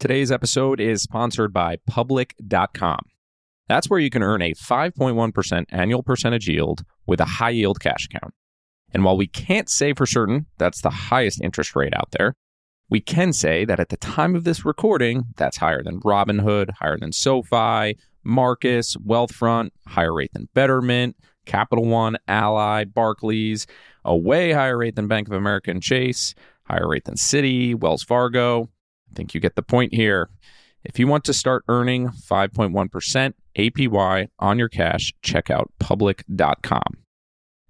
Today's episode is sponsored by Public.com. That's where you can earn a 5.1% annual percentage yield with a high yield cash account. And while we can't say for certain that's the highest interest rate out there, we can say that at the time of this recording, that's higher than Robinhood, higher than SoFi, Marcus, Wealthfront, higher rate than Betterment, Capital One, Ally, Barclays, a way higher rate than Bank of America and Chase, higher rate than Citi, Wells Fargo, I think you get the point here. If you want to start earning 5.1% APY on your cash, check out public.com.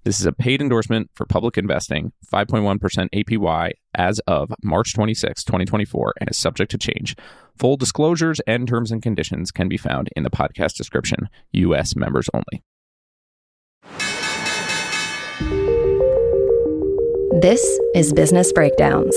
This is a paid endorsement for public investing, 5.1% APY as of March 26, 2024, and is subject to change. Full disclosures and terms and conditions can be found in the podcast description. U.S. members only. This is Business Breakdowns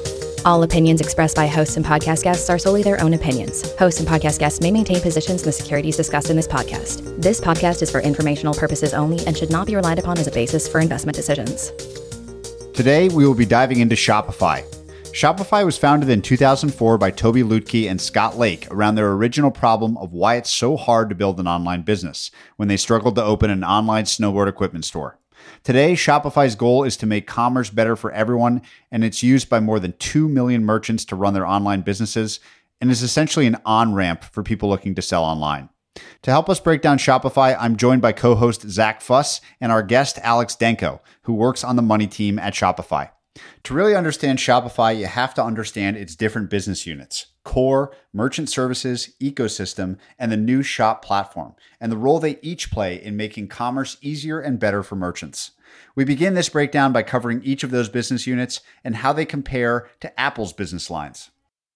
All opinions expressed by hosts and podcast guests are solely their own opinions. Hosts and podcast guests may maintain positions in the securities discussed in this podcast. This podcast is for informational purposes only and should not be relied upon as a basis for investment decisions. Today, we will be diving into Shopify. Shopify was founded in 2004 by Tobi Lütke and Scott Lake around their original problem of why it's so hard to build an online business when they struggled to open an online snowboard equipment store. Today, Shopify's goal is to make commerce better for everyone, and it's used by more than 2 million merchants to run their online businesses and is essentially an on ramp for people looking to sell online. To help us break down Shopify, I'm joined by co host Zack Fuss and our guest Alex Danco, who works on the money team at Shopify. To really understand Shopify, you have to understand its different business units core, merchant services, ecosystem, and the new shop platform, and the role they each play in making commerce easier and better for merchants. We begin this breakdown by covering each of those business units and how they compare to Apple's business lines.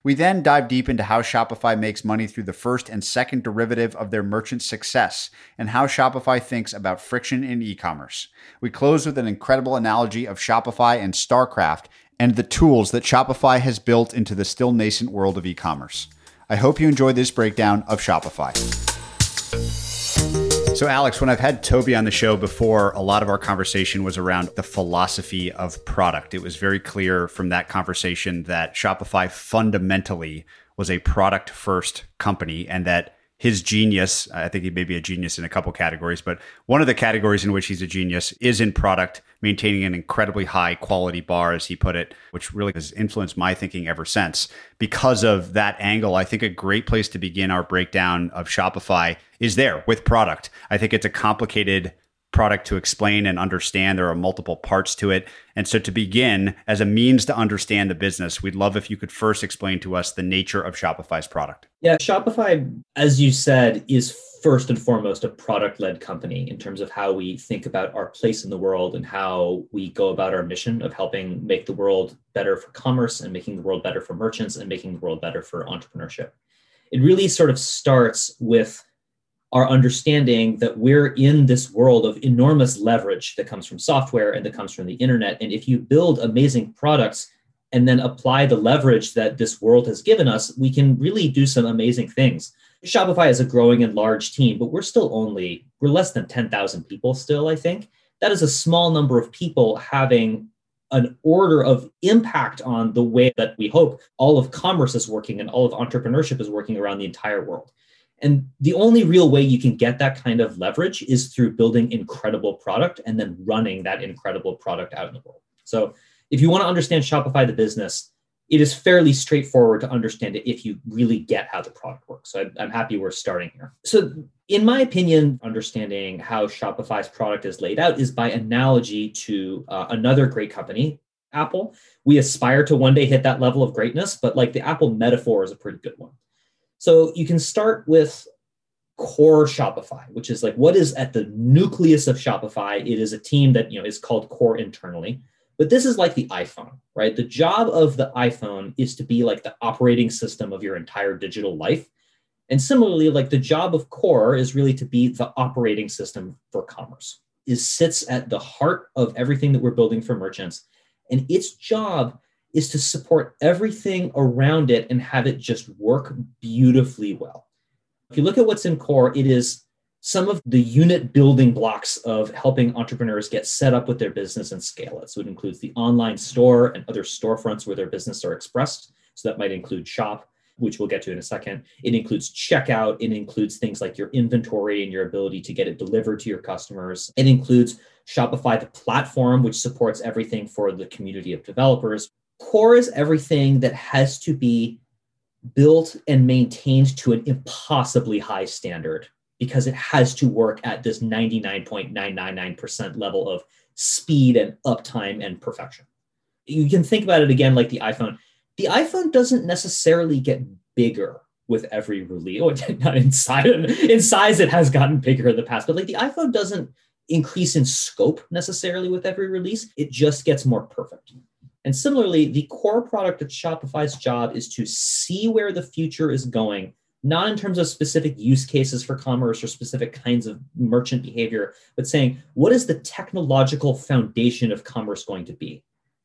We then dive deep into how Shopify makes money through the first and second derivative of their merchant success and how Shopify thinks about friction in e commerce. We close with an incredible analogy of Shopify and StarCraft and the tools that Shopify has built into the still nascent world of e commerce. I hope you enjoyed this breakdown of Shopify. So, Alex, when I've had Tobi on the show before, a lot of our conversation was around the philosophy of product. It was very clear from that conversation that Shopify fundamentally was a product first company and that his genius, I think he may be a genius in a couple categories, but one of the categories in which he's a genius is in product, maintaining an incredibly high quality bar, as he put it, which really has influenced my thinking ever since. Because of that angle, I think a great place to begin our breakdown of Shopify is there with product. I think it's a complicated product to explain and understand. There are multiple parts to it. And so, to begin, as a means to understand the business, we'd love if you could first explain to us the nature of Shopify's product. Yeah, Shopify, as you said, is first and foremost a product led company in terms of how we think about our place in the world and how we go about our mission of helping make the world better for commerce and making the world better for merchants and making the world better for entrepreneurship. It really sort of starts with our understanding that we're in this world of enormous leverage that comes from software and that comes from the internet. And if you build amazing products and then apply the leverage that this world has given us, we can really do some amazing things. Shopify is a growing and large team, but we're still only, we're less than 10,000 people still, I think. That is a small number of people having an order of impact on the way that we hope all of commerce is working and all of entrepreneurship is working around the entire world. And the only real way you can get that kind of leverage is through building incredible product and then running that incredible product out in the world. So if you want to understand Shopify the business, it is fairly straightforward to understand it if you really get how the product works. So I'm happy we're starting here. So, in my opinion, understanding how Shopify's product is laid out is by analogy to uh, another great company, Apple. We aspire to one day hit that level of greatness, but like the Apple metaphor is a pretty good one. So you can start with core Shopify, which is like what is at the nucleus of Shopify. It is a team that you know is called core internally. But this is like the iPhone, right? The job of the iPhone is to be like the operating system of your entire digital life. And similarly, like the job of core is really to be the operating system for commerce. Is sits at the heart of everything that we're building for merchants. And its job is to support everything around it and have it just work beautifully well. If you look at what's in core, it is some of the unit building blocks of helping entrepreneurs get set up with their business and scale it. So it includes the online store and other storefronts where their business are expressed. So that might include shop, which we'll get to in a second. It includes checkout. It includes things like your inventory and your ability to get it delivered to your customers. It includes Shopify, the platform, which supports everything for the community of developers. Core is everything that has to be built and maintained to an impossibly high standard because it has to work at this 99.999% level of speed and uptime and perfection. You can think about it again like the iPhone. The iPhone doesn't necessarily get bigger with every release. Oh, not in size. In size, it has gotten bigger in the past, but like the iPhone doesn't increase in scope necessarily with every release. It just gets more perfect. And similarly, the core product of Shopify's job is to see where the future is going not in terms of specific use cases for commerce or specific kinds of merchant behavior, but saying, what is the technological foundation of commerce going to be?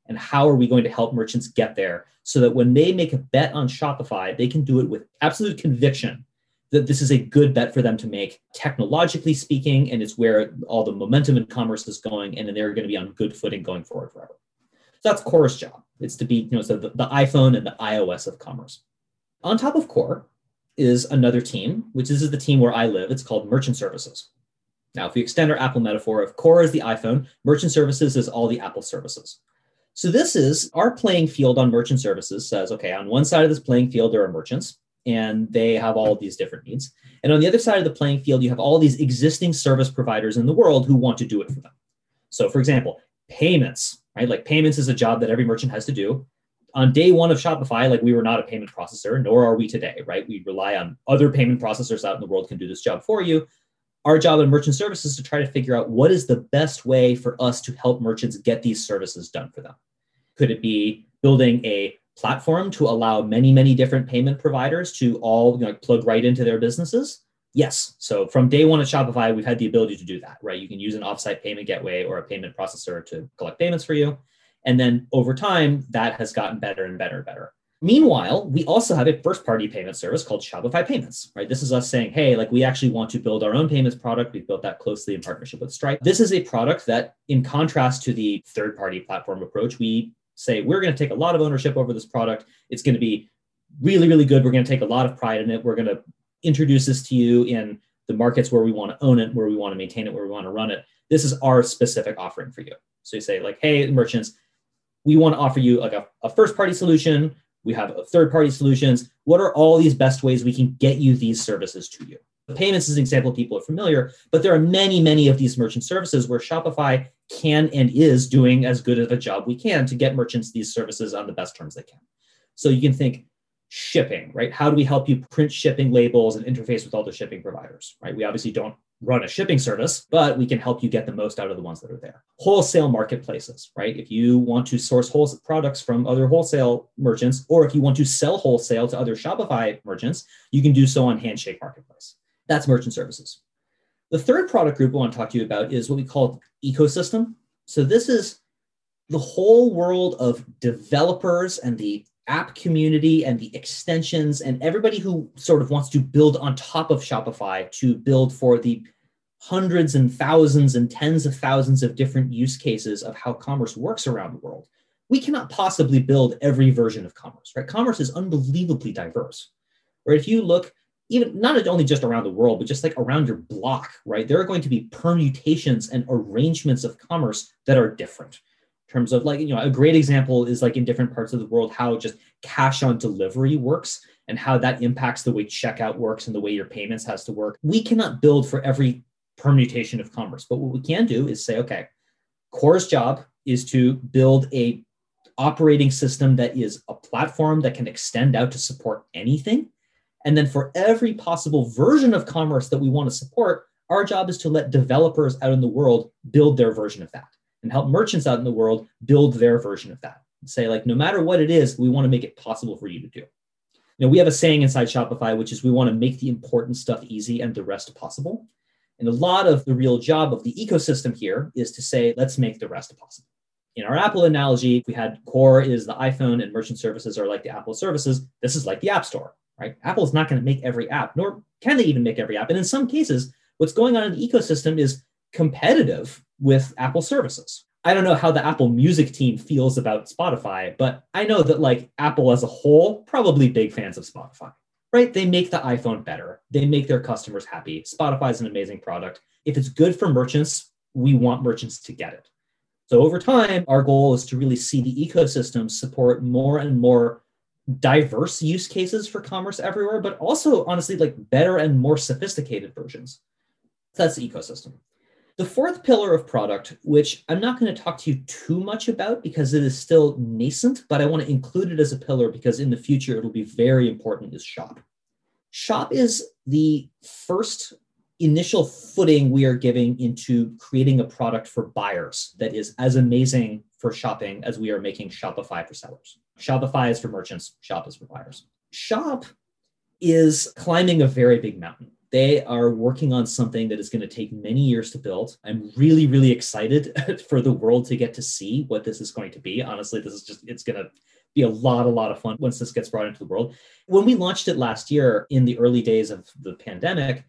And how are we going to help merchants get there so that when they make a bet on Shopify, they can do it with absolute conviction that this is a good bet for them to make, technologically speaking, and it's where all the momentum in commerce is going, and then they're going to be on good footing going forward forever. So that's Core's job. It's to be, you know, so the, the iPhone and the iOS of commerce. On top of Core, is another team, which is the team where I live. It's called Merchant Services. Now, if we extend our Apple metaphor, if Core is the iPhone, Merchant Services is all the Apple services. So this is our playing field on Merchant Services says, okay, on one side of this playing field, there are merchants and they have all these different needs. And on the other side of the playing field, you have all these existing service providers in the world who want to do it for them. So for example, payments, right? Like payments is a job that every merchant has to do on day one of Shopify, like we were not a payment processor, nor are we today, right? We rely on other payment processors out in the world can do this job for you. Our job in merchant services is to try to figure out what is the best way for us to help merchants get these services done for them. Could it be building a platform to allow many, many different payment providers to all you know, plug right into their businesses? Yes. So from day one at Shopify, we've had the ability to do that, right? You can use an offsite payment gateway or a payment processor to collect payments for you. And then over time, that has gotten better and better and better. Meanwhile, we also have a first party payment service called Shopify Payments, right? This is us saying, hey, like we actually want to build our own payments product. We've built that closely in partnership with Stripe. This is a product that, in contrast to the third party platform approach, we say we're going to take a lot of ownership over this product. It's going to be really, really good. We're going to take a lot of pride in it. We're going to introduce this to you in the markets where we want to own it, where we want to maintain it, where we want to run it. This is our specific offering for you. So you say, like, hey, merchants, we want to offer you like a, a first party solution. We have third party solutions. What are all these best ways we can get you these services to you? Payments is an example people are familiar, but there are many, many of these merchant services where Shopify can and is doing as good of a job we can to get merchants these services on the best terms they can. So you can think shipping, right? How do we help you print shipping labels and interface with all the shipping providers, right? We obviously don't run a shipping service, but we can help you get the most out of the ones that are there. Wholesale marketplaces, right? If you want to source wholesale products from other wholesale merchants, or if you want to sell wholesale to other Shopify merchants, you can do so on Handshake Marketplace. That's merchant services. The third product group I want to talk to you about is what we call ecosystem. So this is the whole world of developers and the app community and the extensions and everybody who sort of wants to build on top of Shopify to build for the hundreds and thousands and tens of thousands of different use cases of how commerce works around the world. We cannot possibly build every version of commerce, right? Commerce is unbelievably diverse, right? If you look even not only just around the world, but just like around your block, right? There are going to be permutations and arrangements of commerce that are different terms of like you know a great example is like in different parts of the world how just cash on delivery works and how that impacts the way checkout works and the way your payments has to work. We cannot build for every permutation of commerce but what we can do is say okay core's job is to build a operating system that is a platform that can extend out to support anything. And then for every possible version of commerce that we want to support our job is to let developers out in the world build their version of that and help merchants out in the world build their version of that. Say, like, no matter what it is, we want to make it possible for you to do. You know, we have a saying inside Shopify, which is we want to make the important stuff easy and the rest possible. And a lot of the real job of the ecosystem here is to say, let's make the rest possible. In our Apple analogy, we had core is the iPhone and merchant services are like the Apple services, this is like the App Store, right? Apple is not going to make every app, nor can they even make every app. And in some cases, what's going on in the ecosystem is competitive with Apple services. I don't know how the Apple Music team feels about Spotify, but I know that like Apple as a whole, probably big fans of Spotify, right? They make the iPhone better. They make their customers happy. Spotify is an amazing product. If it's good for merchants, we want merchants to get it. So over time, our goal is to really see the ecosystem support more and more diverse use cases for commerce everywhere, but also honestly like better and more sophisticated versions. That's the ecosystem. The fourth pillar of product, which I'm not going to talk to you too much about because it is still nascent, but I want to include it as a pillar because in the future it'll be very important, is shop. Shop is the first initial footing we are giving into creating a product for buyers that is as amazing for shopping as we are making Shopify for sellers. Shopify is for merchants, Shop is for buyers. Shop is climbing a very big mountain they are working on something that is going to take many years to build. I'm really, really excited for the world to get to see what this is going to be. Honestly, this is just, it's going to be a lot, a lot of fun once this gets brought into the world. When we launched it last year in the early days of the pandemic,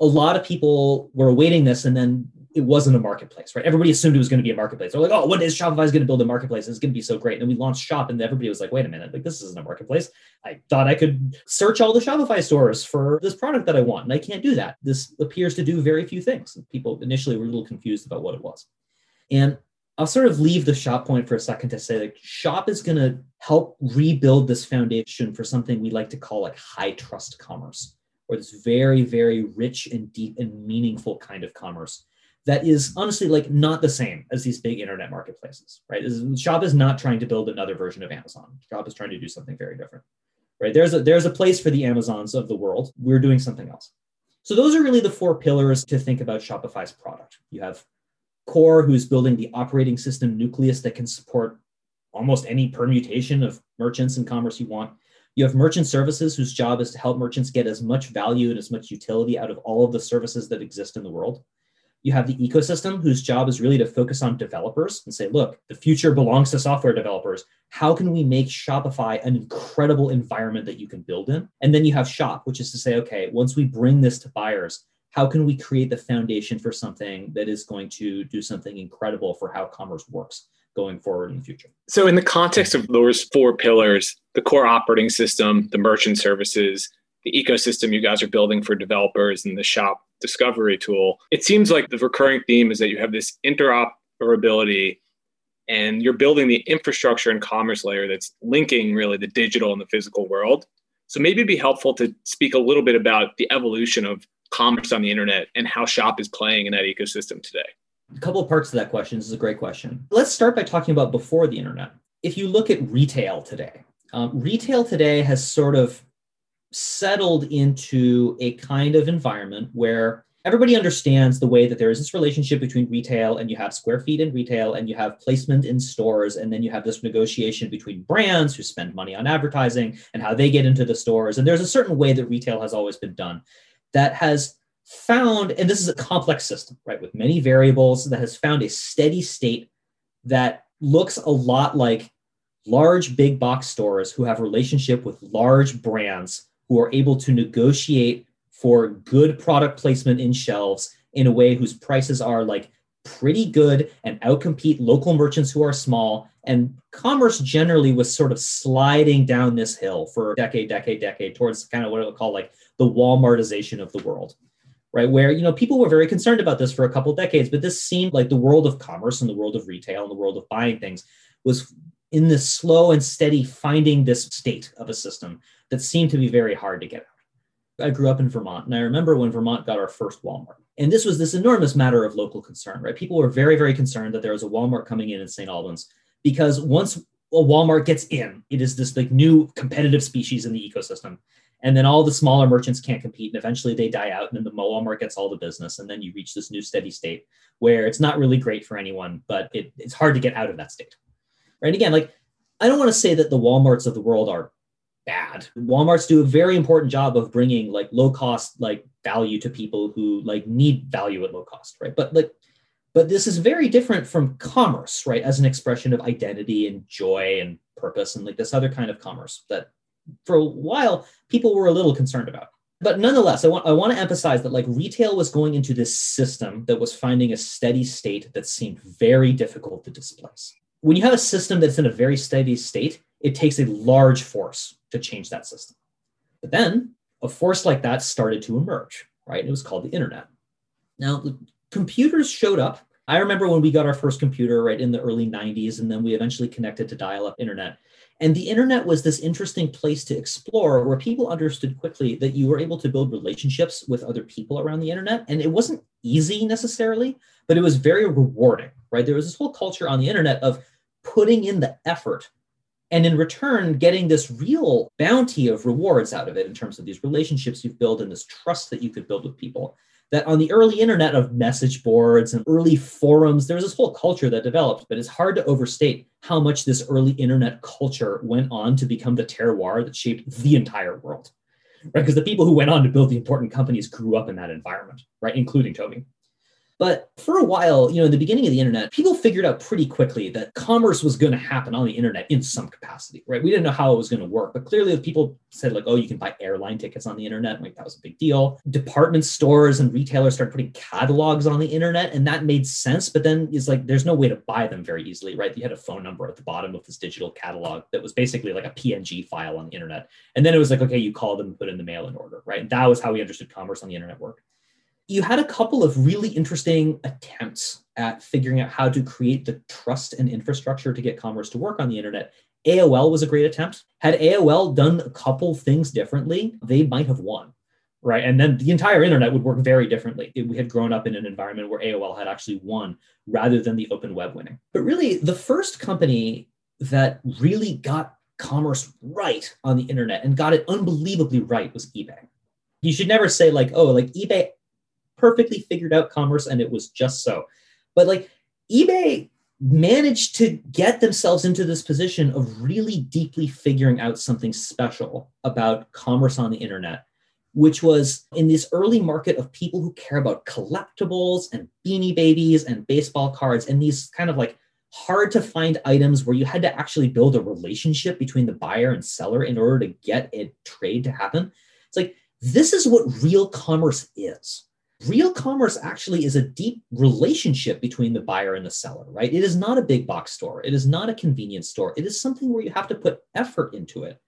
a lot of people were awaiting this and then it wasn't a marketplace, right? Everybody assumed it was going to be a marketplace. They're like, oh, what is Shopify is going to build a marketplace? It's going to be so great. And we launched Shop, and everybody was like, wait a minute, like this isn't a marketplace. I thought I could search all the Shopify stores for this product that I want, and I can't do that. This appears to do very few things. People initially were a little confused about what it was. And I'll sort of leave the shop point for a second to say like shop is going to help rebuild this foundation for something we like to call like high trust commerce or this very very rich and deep and meaningful kind of commerce that is honestly like not the same as these big internet marketplaces, right? Shop is not trying to build another version of Amazon. Shop is trying to do something very different, right? There's a there's a place for the Amazons of the world. We're doing something else. So those are really the four pillars to think about Shopify's product. You have Core, who's building the operating system nucleus that can support almost any permutation of merchants and commerce you want. You have merchant services, whose job is to help merchants get as much value and as much utility out of all of the services that exist in the world. You have the ecosystem whose job is really to focus on developers and say, look, the future belongs to software developers. How can we make Shopify an incredible environment that you can build in? And then you have shop, which is to say, okay, once we bring this to buyers, how can we create the foundation for something that is going to do something incredible for how commerce works going forward in the future? So, in the context of those four pillars, the core operating system, the merchant services, the ecosystem you guys are building for developers, and the shop discovery tool. It seems like the recurring theme is that you have this interoperability and you're building the infrastructure and commerce layer that's linking really the digital and the physical world. So maybe it'd be helpful to speak a little bit about the evolution of commerce on the internet and how Shop is playing in that ecosystem today. A couple of parts to that question. This is a great question. Let's start by talking about before the internet. If you look at retail today, um, retail today has sort of settled into a kind of environment where everybody understands the way that there is this relationship between retail and you have square feet in retail and you have placement in stores and then you have this negotiation between brands who spend money on advertising and how they get into the stores. And there's a certain way that retail has always been done that has found and this is a complex system right with many variables that has found a steady state that looks a lot like large big box stores who have relationship with large brands who are able to negotiate for good product placement in shelves in a way whose prices are like pretty good and outcompete local merchants who are small. And commerce generally was sort of sliding down this hill for decade, decade, decade towards kind of what I would call like the Walmartization of the world, right? Where, you know, people were very concerned about this for a couple decades, but this seemed like the world of commerce and the world of retail and the world of buying things was in this slow and steady finding this state of a system that seemed to be very hard to get out. I grew up in Vermont, and I remember when Vermont got our first Walmart. And this was this enormous matter of local concern, right? People were very, very concerned that there was a Walmart coming in in St. Albans because once a Walmart gets in, it is this like new competitive species in the ecosystem. And then all the smaller merchants can't compete, and eventually they die out, and then the Walmart gets all the business, and then you reach this new steady state where it's not really great for anyone, but it, it's hard to get out of that state. Right? Again, like I don't want to say that the WalMarts of the world are bad. Walmarts do a very important job of bringing like low cost like value to people who like need value at low cost, right? But like but this is very different from commerce, right? As an expression of identity and joy and purpose and like this other kind of commerce that for a while people were a little concerned about. But nonetheless, I want, I want to emphasize that like retail was going into this system that was finding a steady state that seemed very difficult to displace. When you have a system that's in a very steady state, it takes a large force to change that system. But then a force like that started to emerge, right? It was called the internet. Now, computers showed up. I remember when we got our first computer right in the early 90s, and then we eventually connected to dial up internet. And the internet was this interesting place to explore where people understood quickly that you were able to build relationships with other people around the internet. And it wasn't easy necessarily, but it was very rewarding, right? There was this whole culture on the internet of putting in the effort and in return getting this real bounty of rewards out of it in terms of these relationships you've built and this trust that you could build with people that on the early internet of message boards and early forums, there was this whole culture that developed, but it's hard to overstate how much this early internet culture went on to become the terroir that shaped the entire world. Right? Because the people who went on to build the important companies grew up in that environment, right? Including Tobi. But for a while, you know, in the beginning of the internet, people figured out pretty quickly that commerce was going to happen on the internet in some capacity, right? We didn't know how it was going to work, but clearly people said like, oh, you can buy airline tickets on the internet. Like that was a big deal. Department stores and retailers started putting catalogs on the internet, and that made sense. But then it's like there's no way to buy them very easily, right? You had a phone number at the bottom of this digital catalog that was basically like a PNG file on the internet. And then it was like, okay, you call them and put in the mail in order, right? And that was how we understood commerce on the internet work you had a couple of really interesting attempts at figuring out how to create the trust and infrastructure to get commerce to work on the internet. AOL was a great attempt. Had AOL done a couple things differently, they might have won, right? And then the entire internet would work very differently. We had grown up in an environment where AOL had actually won rather than the open web winning. But really, the first company that really got commerce right on the internet and got it unbelievably right was eBay. You should never say, like, oh, like eBay perfectly figured out commerce and it was just so. But like eBay managed to get themselves into this position of really deeply figuring out something special about commerce on the internet, which was in this early market of people who care about collectibles and beanie babies and baseball cards and these kind of like hard to find items where you had to actually build a relationship between the buyer and seller in order to get a trade to happen. It's like, this is what real commerce is. Real commerce actually is a deep relationship between the buyer and the seller, right? It is not a big box store. It is not a convenience store. It is something where you have to put effort into it.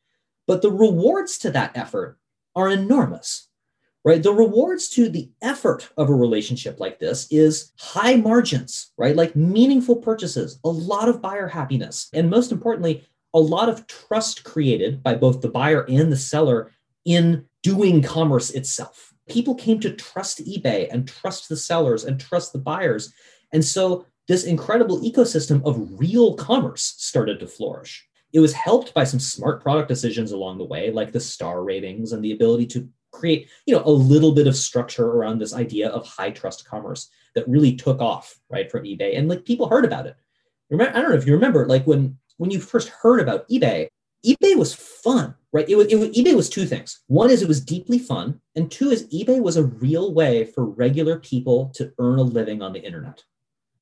But the rewards to that effort are enormous, right? The rewards to the effort of a relationship like this is high margins, right? Like meaningful purchases, a lot of buyer happiness, and most importantly, a lot of trust created by both the buyer and the seller in doing commerce itself people came to trust eBay and trust the sellers and trust the buyers. And so this incredible ecosystem of real commerce started to flourish. It was helped by some smart product decisions along the way, like the star ratings and the ability to create, you know, a little bit of structure around this idea of high trust commerce that really took off, right, from eBay. And like people heard about it. I don't know if you remember, like when when you first heard about eBay, eBay was fun right? It was, it was, eBay was two things. One is it was deeply fun, and two is eBay was a real way for regular people to earn a living on the internet.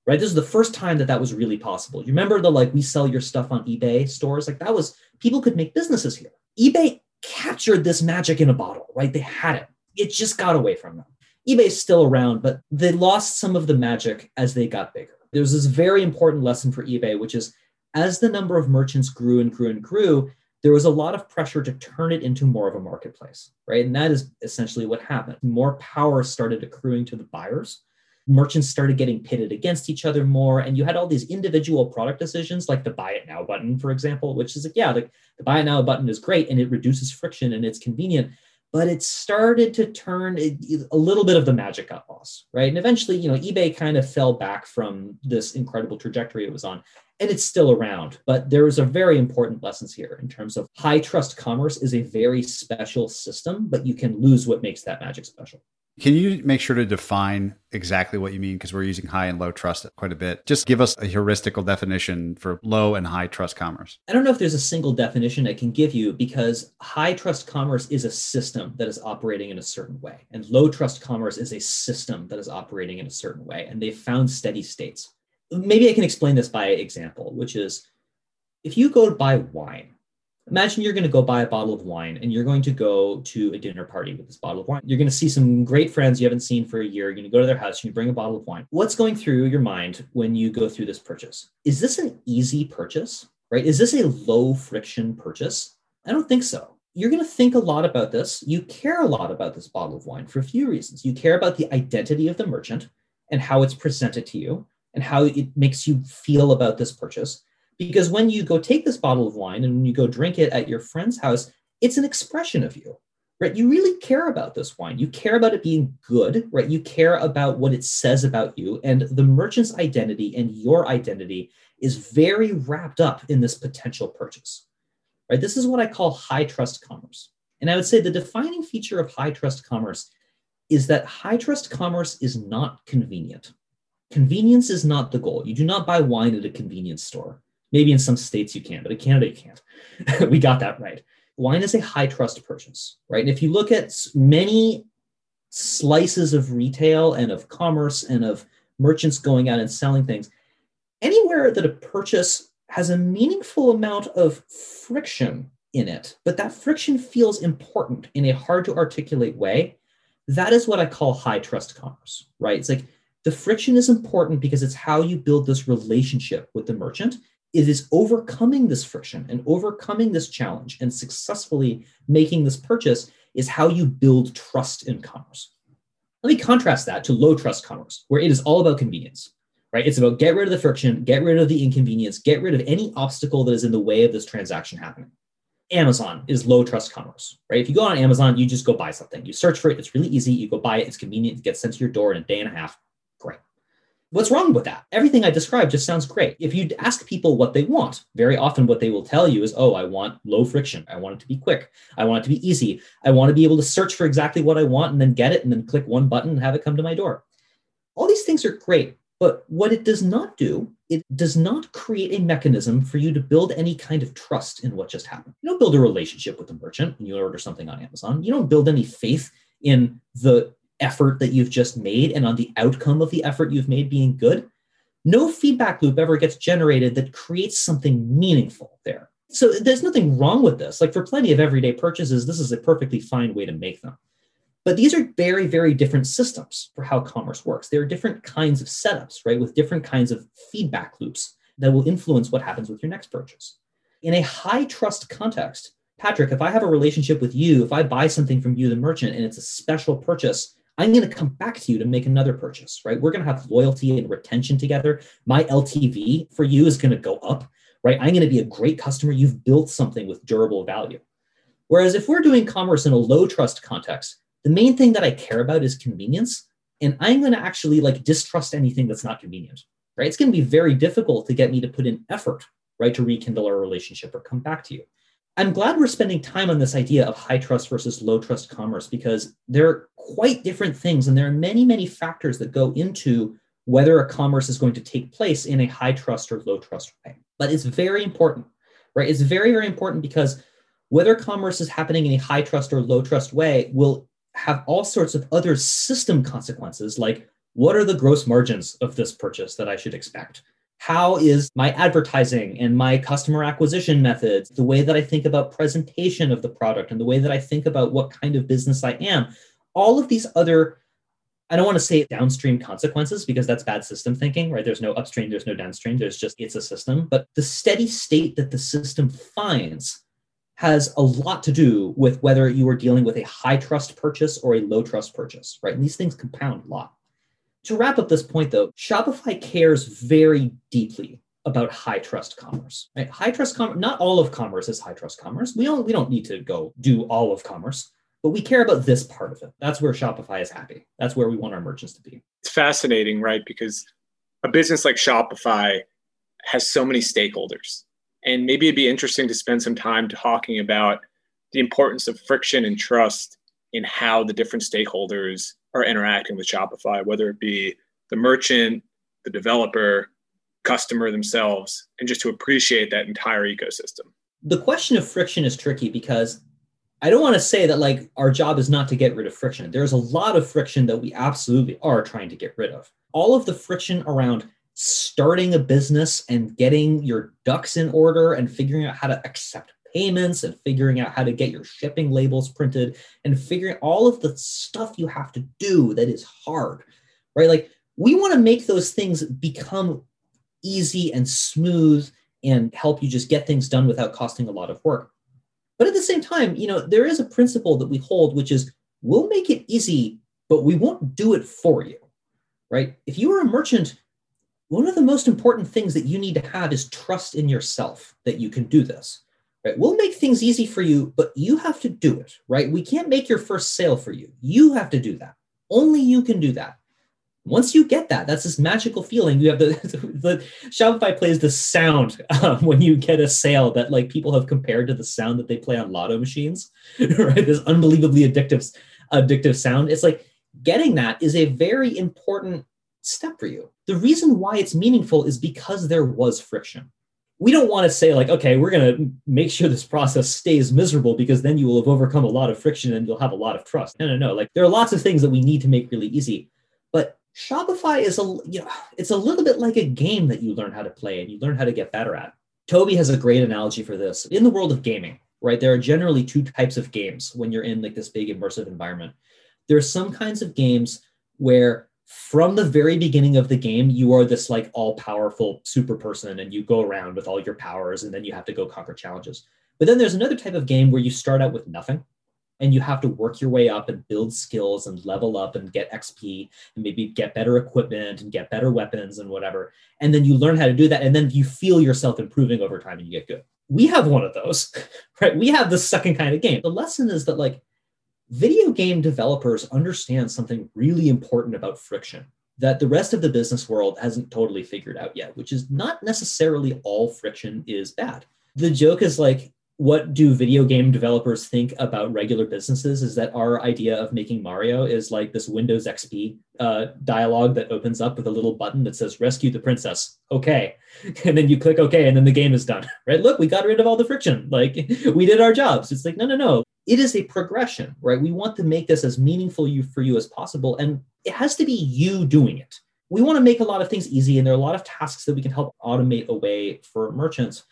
Right? This is the first time that that was really possible. You remember the like we sell your stuff on eBay stores? Like that was people could make businesses here. eBay captured this magic in a bottle, right? They had it. It just got away from them. eBay's still around, but they lost some of the magic as they got bigger. There's this very important lesson for eBay, which is as the number of merchants grew and grew and grew, there was a lot of pressure to turn it into more of a marketplace, right? And that is essentially what happened. More power started accruing to the buyers. Merchants started getting pitted against each other more. And you had all these individual product decisions, like the buy it now button, for example, which is like, yeah, the, the buy it now button is great and it reduces friction and it's convenient. But it started to turn a little bit of the magic got lost, right? And eventually, you know, eBay kind of fell back from this incredible trajectory it was on and it's still around. But there is a very important lessons here in terms of high trust commerce is a very special system, but you can lose what makes that magic special. Can you make sure to define exactly what you mean? Because we're using high and low trust quite a bit. Just give us a heuristical definition for low and high trust commerce. I don't know if there's a single definition I can give you because high trust commerce is a system that is operating in a certain way, and low trust commerce is a system that is operating in a certain way. And they've found steady states. Maybe I can explain this by example, which is if you go to buy wine, Imagine you're going to go buy a bottle of wine and you're going to go to a dinner party with this bottle of wine. You're going to see some great friends you haven't seen for a year. You're going to go to their house and you bring a bottle of wine. What's going through your mind when you go through this purchase? Is this an easy purchase? Right? Is this a low friction purchase? I don't think so. You're going to think a lot about this. You care a lot about this bottle of wine for a few reasons. You care about the identity of the merchant and how it's presented to you and how it makes you feel about this purchase. Because when you go take this bottle of wine and when you go drink it at your friend's house, it's an expression of you, right? You really care about this wine. You care about it being good, right? You care about what it says about you. And the merchant's identity and your identity is very wrapped up in this potential purchase, right? This is what I call high trust commerce. And I would say the defining feature of high trust commerce is that high trust commerce is not convenient. Convenience is not the goal. You do not buy wine at a convenience store. Maybe in some states you can, but in Canada you can't. we got that right. Wine is a high trust purchase, right? And if you look at many slices of retail and of commerce and of merchants going out and selling things, anywhere that a purchase has a meaningful amount of friction in it, but that friction feels important in a hard to articulate way, that is what I call high trust commerce, right? It's like the friction is important because it's how you build this relationship with the merchant it is overcoming this friction and overcoming this challenge and successfully making this purchase is how you build trust in commerce. Let me contrast that to low trust commerce, where it is all about convenience, right? It's about get rid of the friction, get rid of the inconvenience, get rid of any obstacle that is in the way of this transaction happening. Amazon is low trust commerce, right? If you go on Amazon, you just go buy something. You search for it, it's really easy. You go buy it, it's convenient, it gets sent to your door in a day and a half. What's wrong with that? Everything I described just sounds great. If you ask people what they want, very often what they will tell you is, oh, I want low friction. I want it to be quick. I want it to be easy. I want to be able to search for exactly what I want and then get it and then click one button and have it come to my door. All these things are great. But what it does not do, it does not create a mechanism for you to build any kind of trust in what just happened. You don't build a relationship with the merchant when you order something on Amazon. You don't build any faith in the effort that you've just made and on the outcome of the effort you've made being good, no feedback loop ever gets generated that creates something meaningful there. So there's nothing wrong with this. Like for plenty of everyday purchases, this is a perfectly fine way to make them. But these are very, very different systems for how commerce works. There are different kinds of setups, right, with different kinds of feedback loops that will influence what happens with your next purchase. In a high trust context, Patrick, if I have a relationship with you, if I buy something from you, the merchant, and it's a special purchase, I'm going to come back to you to make another purchase, right? We're going to have loyalty and retention together. My LTV for you is going to go up, right? I'm going to be a great customer. You've built something with durable value. Whereas if we're doing commerce in a low trust context, the main thing that I care about is convenience. And I'm going to actually like distrust anything that's not convenient, right? It's going to be very difficult to get me to put in effort, right, to rekindle our relationship or come back to you. I'm glad we're spending time on this idea of high trust versus low trust commerce because they're quite different things. And there are many, many factors that go into whether a commerce is going to take place in a high trust or low trust way. But it's very important, right? It's very, very important because whether commerce is happening in a high trust or low trust way will have all sorts of other system consequences like what are the gross margins of this purchase that I should expect? How is my advertising and my customer acquisition methods, the way that I think about presentation of the product and the way that I think about what kind of business I am, all of these other I don't want to say downstream consequences because that's bad system thinking, right? There's no upstream, there's no downstream, there's just it's a system. But the steady state that the system finds has a lot to do with whether you are dealing with a high trust purchase or a low trust purchase, right? And these things compound a lot. To wrap up this point, though, Shopify cares very deeply about high trust commerce. Right? High trust commerce, not all of commerce is high trust commerce. We don't we don't need to go do all of commerce, but we care about this part of it. That's where Shopify is happy. That's where we want our merchants to be. It's fascinating, right? Because a business like Shopify has so many stakeholders. And maybe it'd be interesting to spend some time talking about the importance of friction and trust in how the different stakeholders are interacting with Shopify, whether it be the merchant, the developer, customer themselves, and just to appreciate that entire ecosystem. The question of friction is tricky because I don't want to say that like our job is not to get rid of friction. There's a lot of friction that we absolutely are trying to get rid of. All of the friction around starting a business and getting your ducks in order and figuring out how to accept payments and figuring out how to get your shipping labels printed and figuring all of the stuff you have to do that is hard, right? Like we want to make those things become easy and smooth and help you just get things done without costing a lot of work. But at the same time, you know, there is a principle that we hold, which is we'll make it easy, but we won't do it for you, right? If you are a merchant, one of the most important things that you need to have is trust in yourself that you can do this right? We'll make things easy for you, but you have to do it, right? We can't make your first sale for you. You have to do that. Only you can do that. Once you get that, that's this magical feeling. You have the, the Shopify plays the sound um, when you get a sale that like people have compared to the sound that they play on lotto machines, right? This unbelievably addictive, addictive sound. It's like getting that is a very important step for you. The reason why it's meaningful is because there was friction we don't want to say like okay we're going to make sure this process stays miserable because then you will have overcome a lot of friction and you'll have a lot of trust. No no no like there are lots of things that we need to make really easy but shopify is a you know it's a little bit like a game that you learn how to play and you learn how to get better at. Tobi has a great analogy for this. In the world of gaming right there are generally two types of games when you're in like this big immersive environment. There are some kinds of games where from the very beginning of the game, you are this like all powerful super person and you go around with all your powers and then you have to go conquer challenges. But then there's another type of game where you start out with nothing and you have to work your way up and build skills and level up and get XP and maybe get better equipment and get better weapons and whatever. And then you learn how to do that. And then you feel yourself improving over time and you get good. We have one of those, right? We have the second kind of game. The lesson is that like video game developers understand something really important about friction that the rest of the business world hasn't totally figured out yet, which is not necessarily all friction is bad. The joke is like, what do video game developers think about regular businesses is that our idea of making Mario is like this Windows XP uh, dialogue that opens up with a little button that says rescue the princess. Okay. And then you click OK, and then the game is done. Right? Look, we got rid of all the friction. Like we did our jobs. It's like, no, no, no it is a progression, right? We want to make this as meaningful you, for you as possible. And it has to be you doing it. We want to make a lot of things easy, and there are a lot of tasks that we can help automate away for merchants.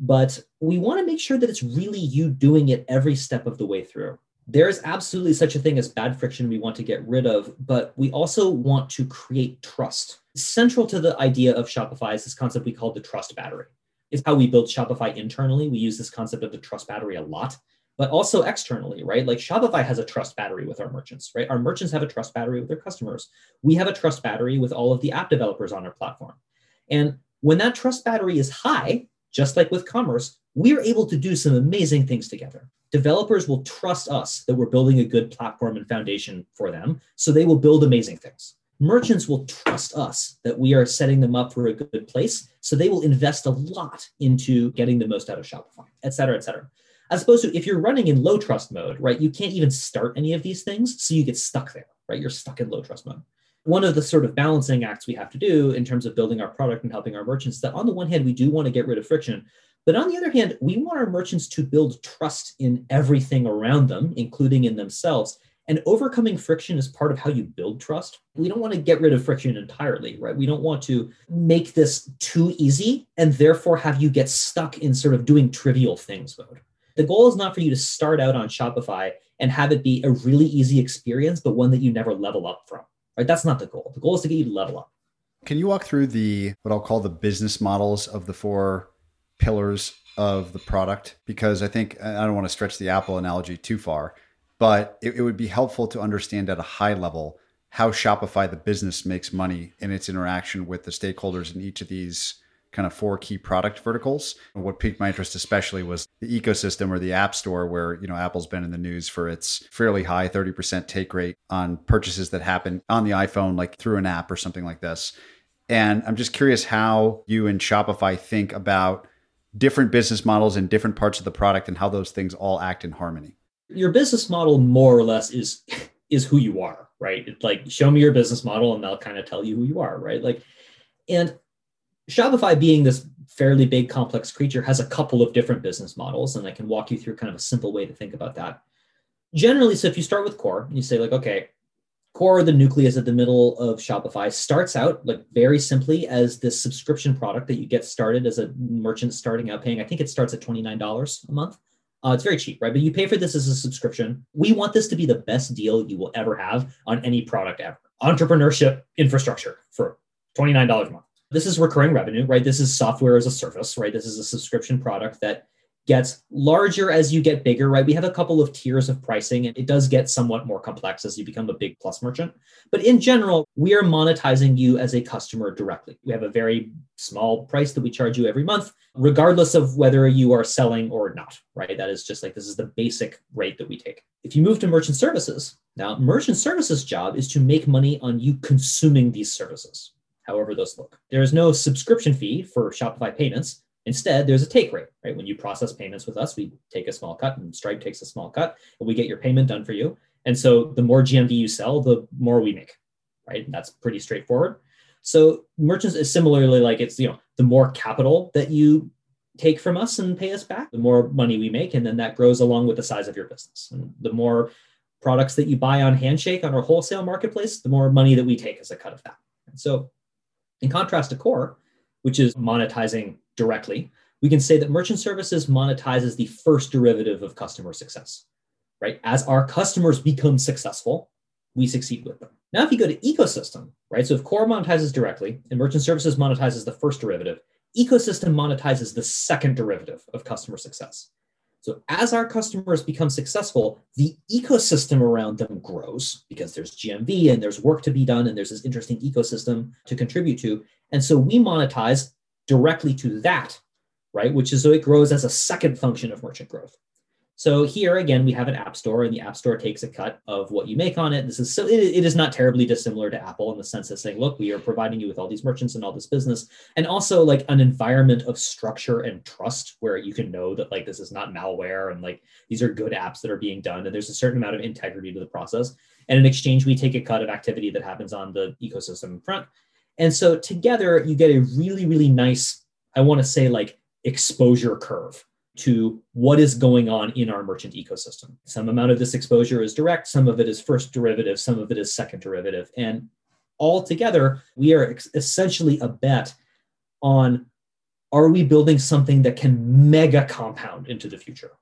But we want to make sure that it's really you doing it every step of the way through. There is absolutely such a thing as bad friction we want to get rid of, but we also want to create trust. Central to the idea of Shopify is this concept we call the trust battery. It's how we build Shopify internally. We use this concept of the trust battery a lot but also externally, right? Like Shopify has a trust battery with our merchants, right? Our merchants have a trust battery with their customers. We have a trust battery with all of the app developers on our platform. And when that trust battery is high, just like with commerce, we are able to do some amazing things together. Developers will trust us that we're building a good platform and foundation for them, so they will build amazing things. Merchants will trust us that we are setting them up for a good place, so they will invest a lot into getting the most out of Shopify, et cetera, et cetera as opposed to if you're running in low trust mode, right? You can't even start any of these things. So you get stuck there, right? You're stuck in low trust mode. One of the sort of balancing acts we have to do in terms of building our product and helping our merchants that on the one hand, we do want to get rid of friction. But on the other hand, we want our merchants to build trust in everything around them, including in themselves. And overcoming friction is part of how you build trust. We don't want to get rid of friction entirely, right? We don't want to make this too easy and therefore have you get stuck in sort of doing trivial things mode. The goal is not for you to start out on Shopify and have it be a really easy experience, but one that you never level up from. Right? That's not the goal. The goal is to get you to level up. Can you walk through the what I'll call the business models of the four pillars of the product? Because I think I don't want to stretch the Apple analogy too far, but it, it would be helpful to understand at a high level how Shopify the business makes money in its interaction with the stakeholders in each of these kind of four key product verticals. What piqued my interest especially was the ecosystem or the app store where, you know, Apple's been in the news for its fairly high 30% take rate on purchases that happen on the iPhone like through an app or something like this. And I'm just curious how you and Shopify think about different business models in different parts of the product and how those things all act in harmony. Your business model more or less is is who you are, right? It's like show me your business model and they'll kind of tell you who you are, right? Like and Shopify being this fairly big complex creature has a couple of different business models and I can walk you through kind of a simple way to think about that. Generally, so if you start with core and you say like okay, core the nucleus at the middle of shopify starts out like very simply as this subscription product that you get started as a merchant starting out paying i think it starts at $29 a month. Uh, it's very cheap right? But you pay for this as a subscription. We want this to be the best deal you will ever have on any product ever. Entrepreneurship infrastructure for $29 a month this is recurring revenue right this is software as a service right this is a subscription product that gets larger as you get bigger, right? We have a couple of tiers of pricing and it does get somewhat more complex as you become a big plus merchant. But in general, we are monetizing you as a customer directly. We have a very small price that we charge you every month, regardless of whether you are selling or not, right? That is just like this is the basic rate that we take. If you move to merchant services, now merchant services job is to make money on you consuming these services however those look. There is no subscription fee for Shopify payments. Instead, there's a take rate, right? When you process payments with us, we take a small cut and Stripe takes a small cut and we get your payment done for you. And so the more GMV you sell, the more we make, right? And that's pretty straightforward. So merchants is similarly like it's, you know, the more capital that you take from us and pay us back, the more money we make. And then that grows along with the size of your business. And the more products that you buy on Handshake on our wholesale marketplace, the more money that we take as a cut of that. And so in contrast to Core, which is monetizing directly, we can say that merchant services monetizes the first derivative of customer success, right? As our customers become successful, we succeed with them. Now, if you go to ecosystem, right? So if core monetizes directly and merchant services monetizes the first derivative, ecosystem monetizes the second derivative of customer success. So as our customers become successful, the ecosystem around them grows because there's GMV and there's work to be done and there's this interesting ecosystem to contribute to. And so we monetize directly to that, right? Which is so it grows as a second function of merchant growth. So here again, we have an app store, and the app store takes a cut of what you make on it. This is so it, it is not terribly dissimilar to Apple in the sense of saying, look, we are providing you with all these merchants and all this business, and also like an environment of structure and trust where you can know that like this is not malware and like these are good apps that are being done, and there's a certain amount of integrity to the process. And in exchange, we take a cut of activity that happens on the ecosystem in front. And so together, you get a really, really nice, I want to say like exposure curve to what is going on in our merchant ecosystem. Some amount of this exposure is direct, some of it is first derivative, some of it is second derivative. And all together, we are ex- essentially a bet on are we building something that can mega compound into the future?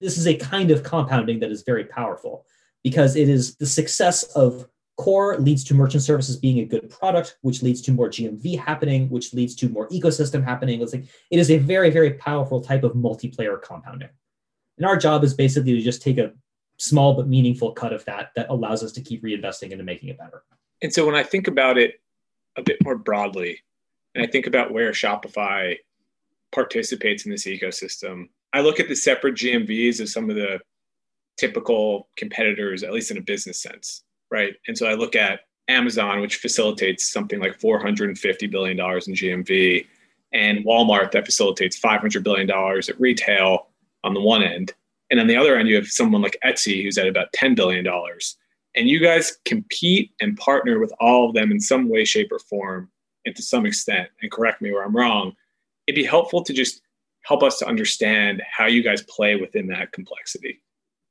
This is a kind of compounding that is very powerful because it is the success of core leads to merchant services being a good product, which leads to more GMV happening, which leads to more ecosystem happening. It's like it is a very, very powerful type of multiplayer compounding. And our job is basically to just take a small but meaningful cut of that that allows us to keep reinvesting into making it better. And so when I think about it a bit more broadly, and I think about where Shopify participates in this ecosystem, I look at the separate GMVs of some of the typical competitors, at least in a business sense right? And so I look at Amazon, which facilitates something like $450 billion in GMV, and Walmart that facilitates $500 billion at retail on the one end. And on the other end, you have someone like Etsy who's at about $10 billion. And you guys compete and partner with all of them in some way, shape, or form, and to some extent, and correct me where I'm wrong, it'd be helpful to just help us to understand how you guys play within that complexity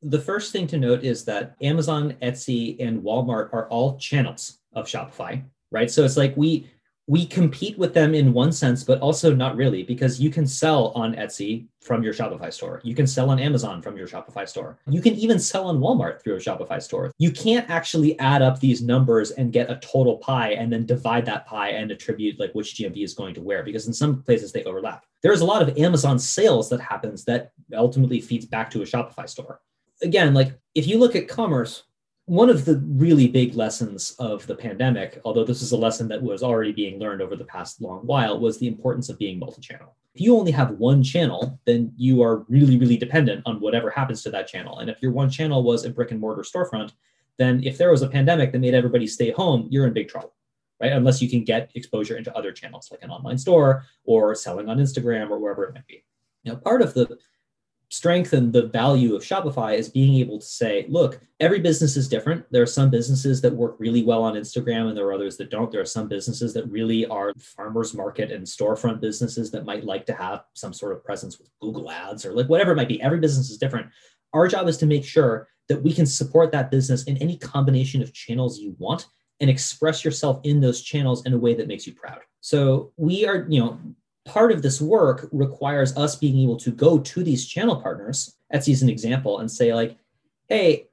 the first thing to note is that Amazon, Etsy, and Walmart are all channels of Shopify, right? So it's like we we compete with them in one sense, but also not really, because you can sell on Etsy from your Shopify store. You can sell on Amazon from your Shopify store. You can even sell on Walmart through a Shopify store. You can't actually add up these numbers and get a total pie and then divide that pie and attribute like which GMV is going to where, because in some places they overlap. There's a lot of Amazon sales that happens that ultimately feeds back to a Shopify store again, like if you look at commerce, one of the really big lessons of the pandemic, although this is a lesson that was already being learned over the past long while, was the importance of being multi channel. If you only have one channel, then you are really, really dependent on whatever happens to that channel. And if your one channel was a brick and mortar storefront, then if there was a pandemic that made everybody stay home, you're in big trouble. right? Unless you can get exposure into other channels like an online store or selling on Instagram or wherever it might be. Now, part of the strength and the value of Shopify is being able to say, look, every business is different. There are some businesses that work really well on Instagram and there are others that don't. There are some businesses that really are farmers market and storefront businesses that might like to have some sort of presence with Google ads or like whatever it might be. Every business is different. Our job is to make sure that we can support that business in any combination of channels you want and express yourself in those channels in a way that makes you proud. So we are, you know, part of this work requires us being able to go to these channel partners, Etsy is an example, and say, like, hey,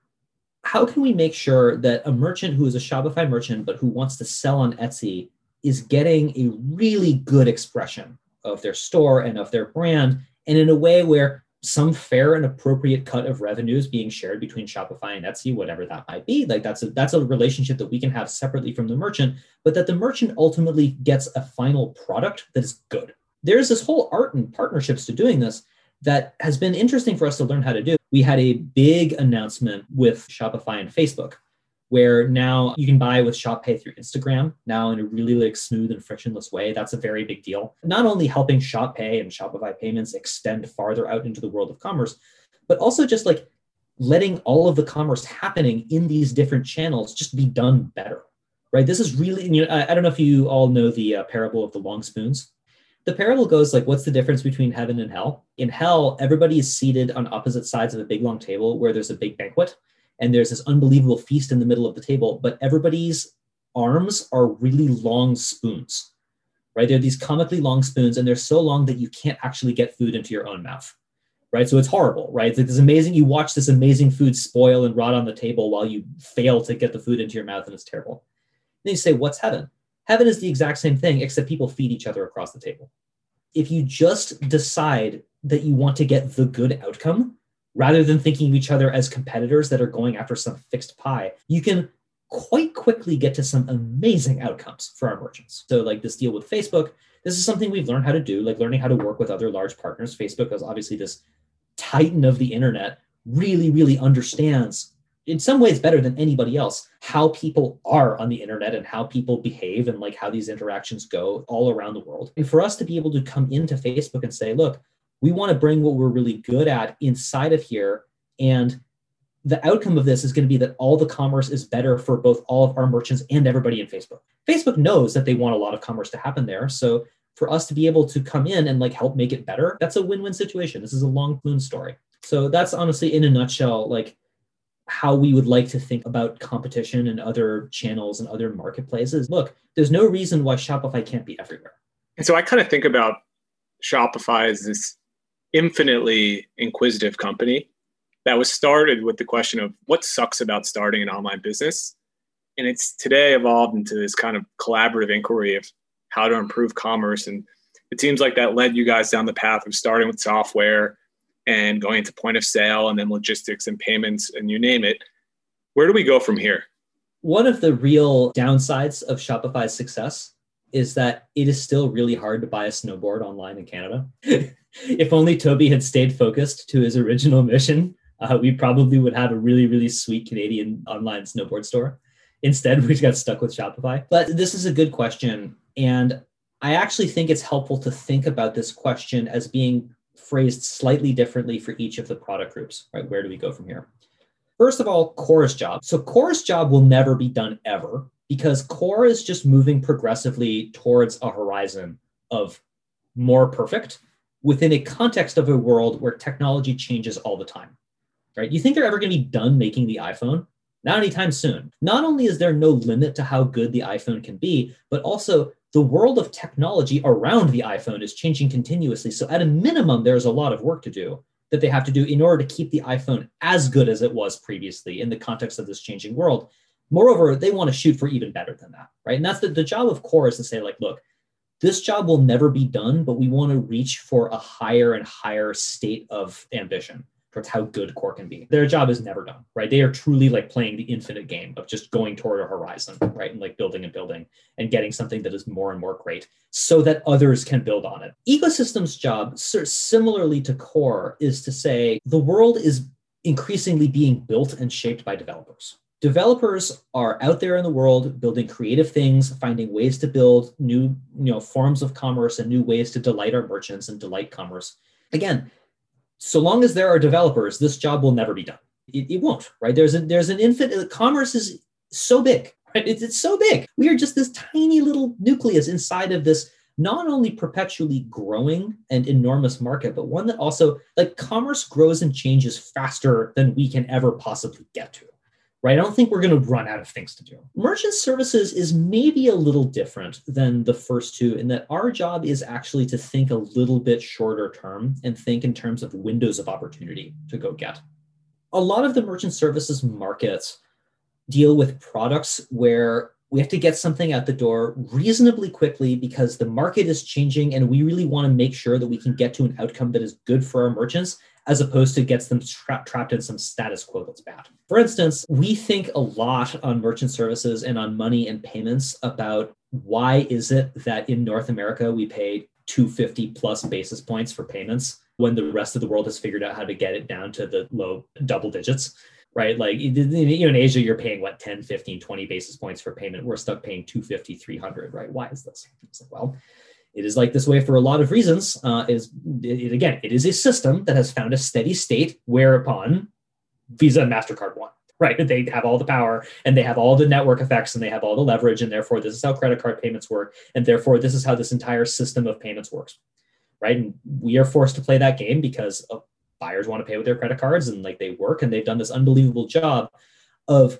how can we make sure that a merchant who is a Shopify merchant but who wants to sell on Etsy is getting a really good expression of their store and of their brand and in a way where some fair and appropriate cut of revenues being shared between Shopify and Etsy, whatever that might be. Like that's a that's a relationship that we can have separately from the merchant, but that the merchant ultimately gets a final product that is good there's this whole art and partnerships to doing this that has been interesting for us to learn how to do. We had a big announcement with Shopify and Facebook where now you can buy with Shop Pay through Instagram now in a really like smooth and frictionless way. That's a very big deal. Not only helping Shop Pay and Shopify payments extend farther out into the world of commerce, but also just like letting all of the commerce happening in these different channels just be done better. Right. This is really, you know, I, don't know if you all know the uh, parable of the long spoons the parable goes like what's the difference between heaven and hell? In hell everybody is seated on opposite sides of a big long table where there's a big banquet and there's this unbelievable feast in the middle of the table but everybody's arms are really long spoons right? They're these comically long spoons and they're so long that you can't actually get food into your own mouth right? So it's horrible right? It's amazing you watch this amazing food spoil and rot on the table while you fail to get the food into your mouth and it's terrible. And then you say what's heaven Heaven is the exact same thing, except people feed each other across the table. If you just decide that you want to get the good outcome, rather than thinking of each other as competitors that are going after some fixed pie, you can quite quickly get to some amazing outcomes for our merchants. So, like this deal with Facebook, this is something we've learned how to do, like learning how to work with other large partners. Facebook is obviously this titan of the internet, really, really understands in some ways better than anybody else how people are on the internet and how people behave and like how these interactions go all around the world. And for us to be able to come into Facebook and say, look, we want to bring what we're really good at inside of here and the outcome of this is going to be that all the commerce is better for both all of our merchants and everybody in Facebook. Facebook knows that they want a lot of commerce to happen there. So for us to be able to come in and like help make it better, that's a win-win situation. This is a long moon story. So that's honestly in a nutshell like how we would like to think about competition and other channels and other marketplaces. Look, there's no reason why Shopify can't be everywhere. And so I kind of think about Shopify as this infinitely inquisitive company that was started with the question of what sucks about starting an online business. And it's today evolved into this kind of collaborative inquiry of how to improve commerce. And it seems like that led you guys down the path of starting with software and going into point of sale and then logistics and payments and you name it. Where do we go from here? One of the real downsides of Shopify's success is that it is still really hard to buy a snowboard online in Canada. if only Tobi had stayed focused to his original mission, uh, we probably would have a really, really sweet Canadian online snowboard store. Instead, we got stuck with Shopify. But this is a good question. And I actually think it's helpful to think about this question as being phrased slightly differently for each of the product groups, right? Where do we go from here? First of all, core's job. So core's job will never be done ever because core is just moving progressively towards a horizon of more perfect within a context of a world where technology changes all the time. Right? You think they're ever going to be done making the iPhone? Not anytime soon. Not only is there no limit to how good the iPhone can be, but also the world of technology around the iPhone is changing continuously. So, at a minimum, there's a lot of work to do that they have to do in order to keep the iPhone as good as it was previously in the context of this changing world. Moreover, they want to shoot for even better than that, right? And that's the, the job of core is to say, like, look, this job will never be done, but we want to reach for a higher and higher state of ambition towards how good core can be. Their job is never done, right? They are truly like playing the infinite game of just going toward a horizon, right? And like building and building and getting something that is more and more great so that others can build on it. Ecosystem's job, similarly to core, is to say the world is increasingly being built and shaped by developers. developers are out there in the world building creative things finding ways to build new you know forms of commerce and new ways to delight our merchants and delight commerce again so long as there are developers this job will never be done. It, it won't right? There's a there's an infinite commerce is so big right? It's, it's so big. We are just this tiny little nucleus inside of this not only perpetually growing and enormous market but one that also like commerce grows and changes faster than we can ever possibly get to right? I don't think we're going to run out of things to do. Merchant services is maybe a little different than the first two in that our job is actually to think a little bit shorter term and think in terms of windows of opportunity to go get. A lot of the merchant services markets deal with products where we have to get something out the door reasonably quickly because the market is changing and we really want to make sure that we can get to an outcome that is good for our merchants as opposed to gets them tra- trapped in some status quo that's bad. For instance, we think a lot on merchant services and on money and payments about why is it that in North America we pay 250 plus basis points for payments when the rest of the world has figured out how to get it down to the low double digits right? Like you know in asia you're paying what 10 15 20 basis points for payment. We're stuck paying 250 300 right? Why is this? Like, well it is like this way for a lot of reasons. Uh, is it, again, it is a system that has found a steady state whereupon Visa and Mastercard won. Right, they have all the power and they have all the network effects and they have all the leverage, and therefore this is how credit card payments work, and therefore this is how this entire system of payments works. Right, and we are forced to play that game because buyers want to pay with their credit cards and like they work, and they've done this unbelievable job of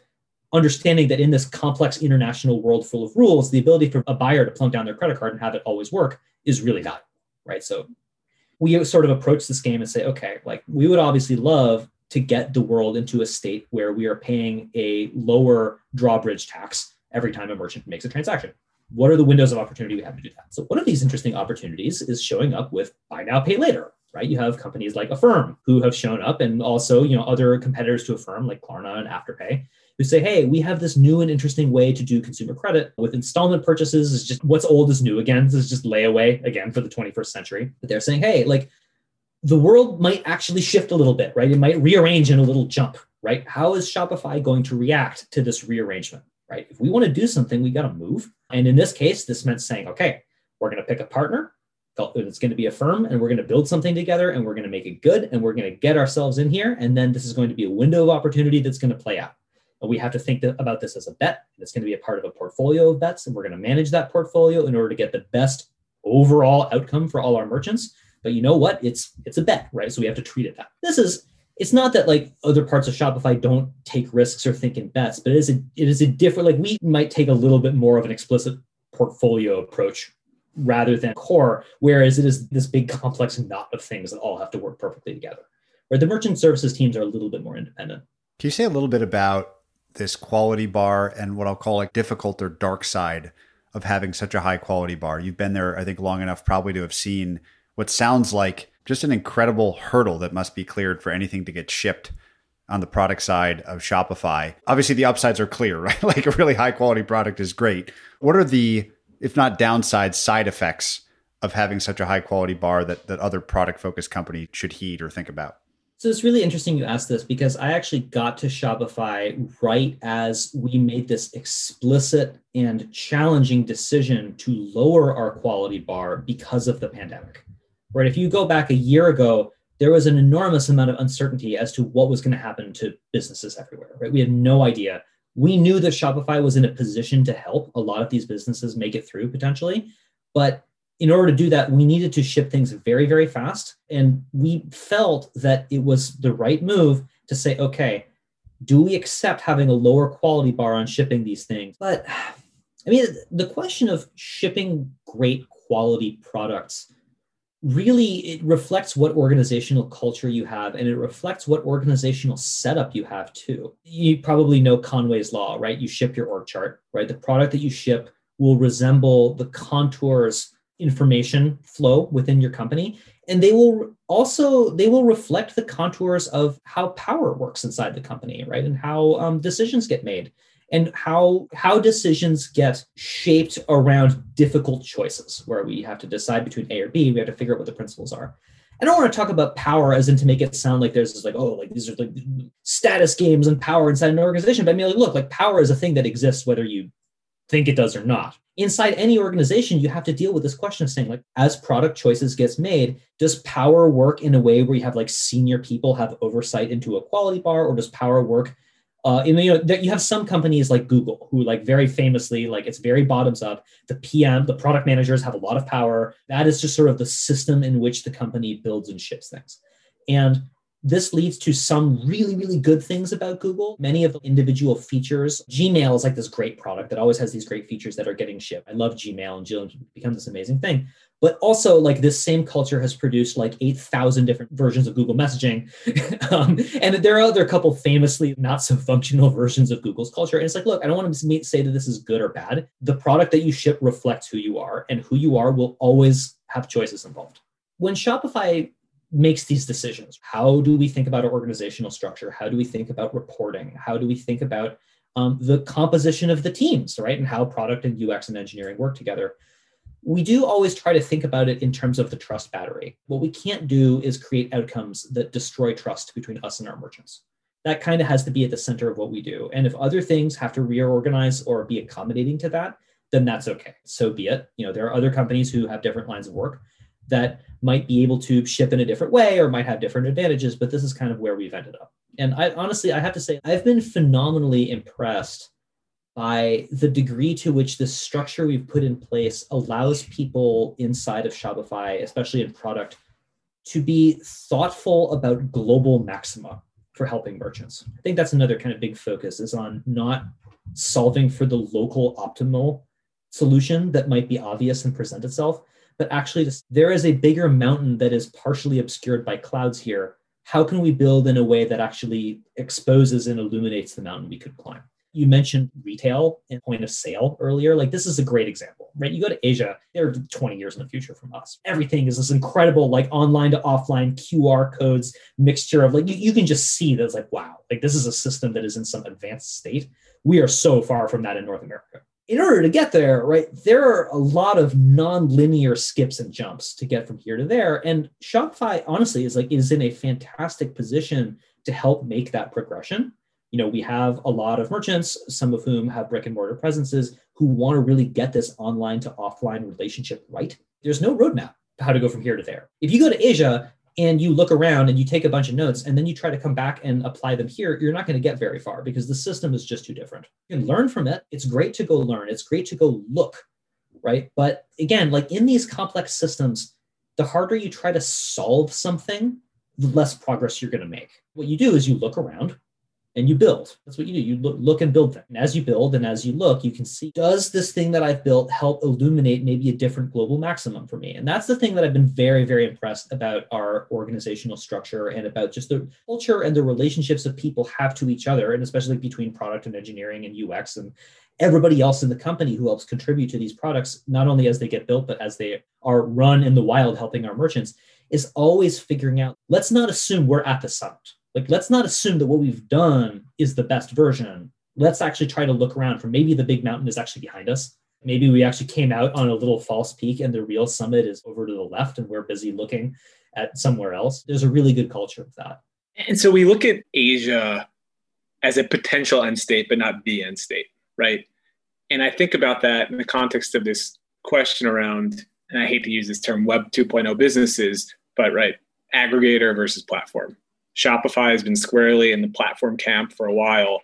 understanding that in this complex international world full of rules, the ability for a buyer to plunk down their credit card and have it always work is really valuable, right? So we sort of approach this game and say, okay, like we would obviously love to get the world into a state where we are paying a lower drawbridge tax every time a merchant makes a transaction. What are the windows of opportunity we have to do that? So one of these interesting opportunities is showing up with buy now, pay later, right? You have companies like Affirm who have shown up and also, you know, other competitors to Affirm like Klarna and Afterpay who say, hey, we have this new and interesting way to do consumer credit with installment purchases. Is just what's old is new again. This is just layaway again for the 21st century. But they're saying, hey, like the world might actually shift a little bit, right? It might rearrange in a little jump, right? How is Shopify going to react to this rearrangement, right? If we want to do something, we got to move. And in this case, this meant saying, okay, we're going to pick a partner. It's going to be Affirm and we're going to build something together, and we're going to make it good, and we're going to get ourselves in here. And then this is going to be a window of opportunity that's going to play out we have to think about this as a bet. It's going to be a part of a portfolio of bets, and we're going to manage that portfolio in order to get the best overall outcome for all our merchants. But you know what? It's it's a bet, right? So we have to treat it that. This is it's not that like other parts of Shopify don't take risks or think in bets, but it is a it is a different like we might take a little bit more of an explicit portfolio approach rather than core, whereas it is this big complex knot of things that all have to work perfectly together. Where the merchant services teams are a little bit more independent. Can you say a little bit about this quality bar and what I'll call like difficult or dark side of having such a high quality bar. You've been there, I think, long enough probably to have seen what sounds like just an incredible hurdle that must be cleared for anything to get shipped on the product side of Shopify. Obviously, the upsides are clear, right? like a really high quality product is great. What are the, if not downside, side effects of having such a high quality bar that, that other product focused company should heed or think about? So it's really interesting you asked this because I actually got to Shopify right as we made this explicit and challenging decision to lower our quality bar because of the pandemic. Right? If you go back a year ago, there was an enormous amount of uncertainty as to what was going to happen to businesses everywhere. Right? We had no idea. We knew that Shopify was in a position to help a lot of these businesses make it through potentially, but in order to do that, we needed to ship things very, very fast. And we felt that it was the right move to say, okay, do we accept having a lower quality bar on shipping these things? But I mean, the question of shipping great quality products really it reflects what organizational culture you have and it reflects what organizational setup you have too you probably know conway's law right you ship your org chart right the product that you ship will resemble the contours information flow within your company and they will also they will reflect the contours of how power works inside the company right and how um, decisions get made and how how decisions get shaped around difficult choices where we have to decide between a or b we have to figure out what the principles are I don't want to talk about power as in to make it sound like there's this like, oh, like these are like status games and power inside an organization. But I mean, like, look, like power is a thing that exists whether you think it does or not. Inside any organization, you have to deal with this question of saying, like, as product choices gets made, does power work in a way where you have like senior people have oversight into a quality bar, or does power work uh, and you know that you have some companies like Google who like very famously like it's very bottoms up. The PM, the product managers have a lot of power. That is just sort of the system in which the company builds and ships things. And this leads to some really, really good things about Google. Many of the individual features. Gmail is like this great product that always has these great features that are getting shipped. I love Gmail and Gmail becomes this amazing thing. But also, like this same culture has produced like 8,000 different versions of Google messaging. um, and there are other couple famously not so functional versions of Google's culture. And it's like, look, I don't want to say that this is good or bad. The product that you ship reflects who you are, and who you are will always have choices involved. When Shopify makes these decisions. How do we think about our organizational structure? How do we think about reporting? How do we think about um, the composition of the teams, right? And how product and UX and engineering work together. We do always try to think about it in terms of the trust battery. What we can't do is create outcomes that destroy trust between us and our merchants. That kind of has to be at the center of what we do. And if other things have to reorganize or be accommodating to that, then that's okay. So be it. You know, there are other companies who have different lines of work that might be able to ship in a different way or might have different advantages, but this is kind of where we've ended up. And I honestly, I have to say, I've been phenomenally impressed by the degree to which this structure we've put in place allows people inside of Shopify, especially in product, to be thoughtful about global maxima for helping merchants. I think that's another kind of big focus is on not solving for the local optimal solution that might be obvious and present itself, but actually just, there is a bigger mountain that is partially obscured by clouds here. How can we build in a way that actually exposes and illuminates the mountain we could climb? You mentioned retail and point of sale earlier. Like this is a great example, right? You go to Asia, they're 20 years in the future from us. Everything is this incredible, like online to offline QR codes mixture of like you, you can just see that's like, wow, like this is a system that is in some advanced state. We are so far from that in North America in order to get there, right, there are a lot of non-linear skips and jumps to get from here to there. And Shopify, honestly, is like is in a fantastic position to help make that progression. You know, we have a lot of merchants, some of whom have brick and mortar presences, who want to really get this online to offline relationship right. There's no roadmap how to go from here to there. If you go to Asia, and you look around and you take a bunch of notes and then you try to come back and apply them here, you're not going to get very far because the system is just too different. You can learn from it. It's great to go learn, it's great to go look, right? But again, like in these complex systems, the harder you try to solve something, the less progress you're going to make. What you do is you look around and you build. That's what you do. You look, and build things. And as you build and as you look, you can see does this thing that I've built help illuminate maybe a different global maximum for me? And that's the thing that I've been very, very impressed about our organizational structure and about just the culture and the relationships that people have to each other, and especially between product and engineering and UX and everybody else in the company who helps contribute to these products, not only as they get built, but as they are run in the wild helping our merchants, is always figuring out let's not assume we're at the summit like let's not assume that what we've done is the best version. Let's actually try to look around for maybe the big mountain is actually behind us. Maybe we actually came out on a little false peak and the real summit is over to the left and we're busy looking at somewhere else. There's a really good culture of that. And so we look at asia as a potential end state but not the end state right? And i think about that in the context of this question around and i hate to use this term web 2.0 businesses but right aggregator versus platform Shopify has been squarely in the platform camp for a while.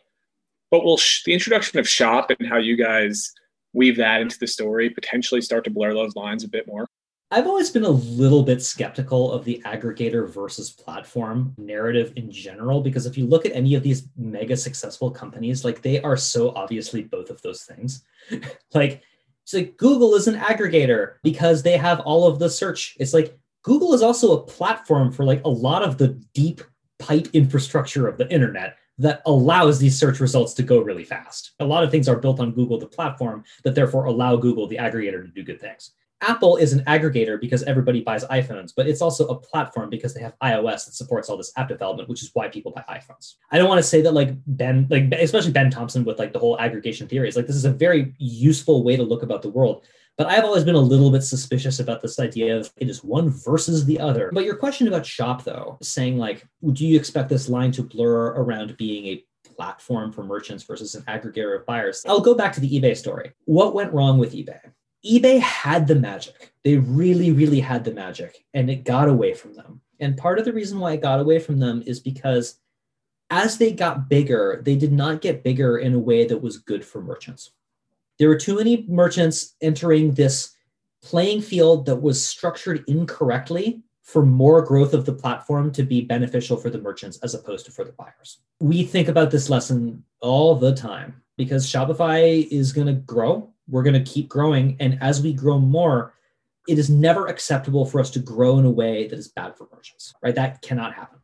But will sh- the introduction of Shop and how you guys weave that into the story potentially start to blur those lines a bit more? I've always been a little bit skeptical of the aggregator versus platform narrative in general, because if you look at any of these mega successful companies, like they are so obviously both of those things. like, it's like Google is an aggregator because they have all of the search. It's like Google is also a platform for like a lot of the deep pipe infrastructure of the internet that allows these search results to go really fast. A lot of things are built on Google, the platform, that therefore allow Google, the aggregator, to do good things. Apple is an aggregator because everybody buys iPhones, but it's also a platform because they have iOS that supports all this app development, which is why people buy iPhones. I don't want to say that like Ben, like especially Ben Thompson with like the whole aggregation theory is like this is a very useful way to look about the world. But I've always been a little bit suspicious about this idea of it is one versus the other. But your question about shop, though, saying like, do you expect this line to blur around being a platform for merchants versus an aggregator of buyers? I'll go back to the eBay story. What went wrong with eBay? eBay had the magic. They really, really had the magic, and it got away from them. And part of the reason why it got away from them is because as they got bigger, they did not get bigger in a way that was good for merchants. There were too many merchants entering this playing field that was structured incorrectly for more growth of the platform to be beneficial for the merchants as opposed to for the buyers. We think about this lesson all the time because Shopify is going to grow. We're going to keep growing. And as we grow more, it is never acceptable for us to grow in a way that is bad for merchants, right? That cannot happen.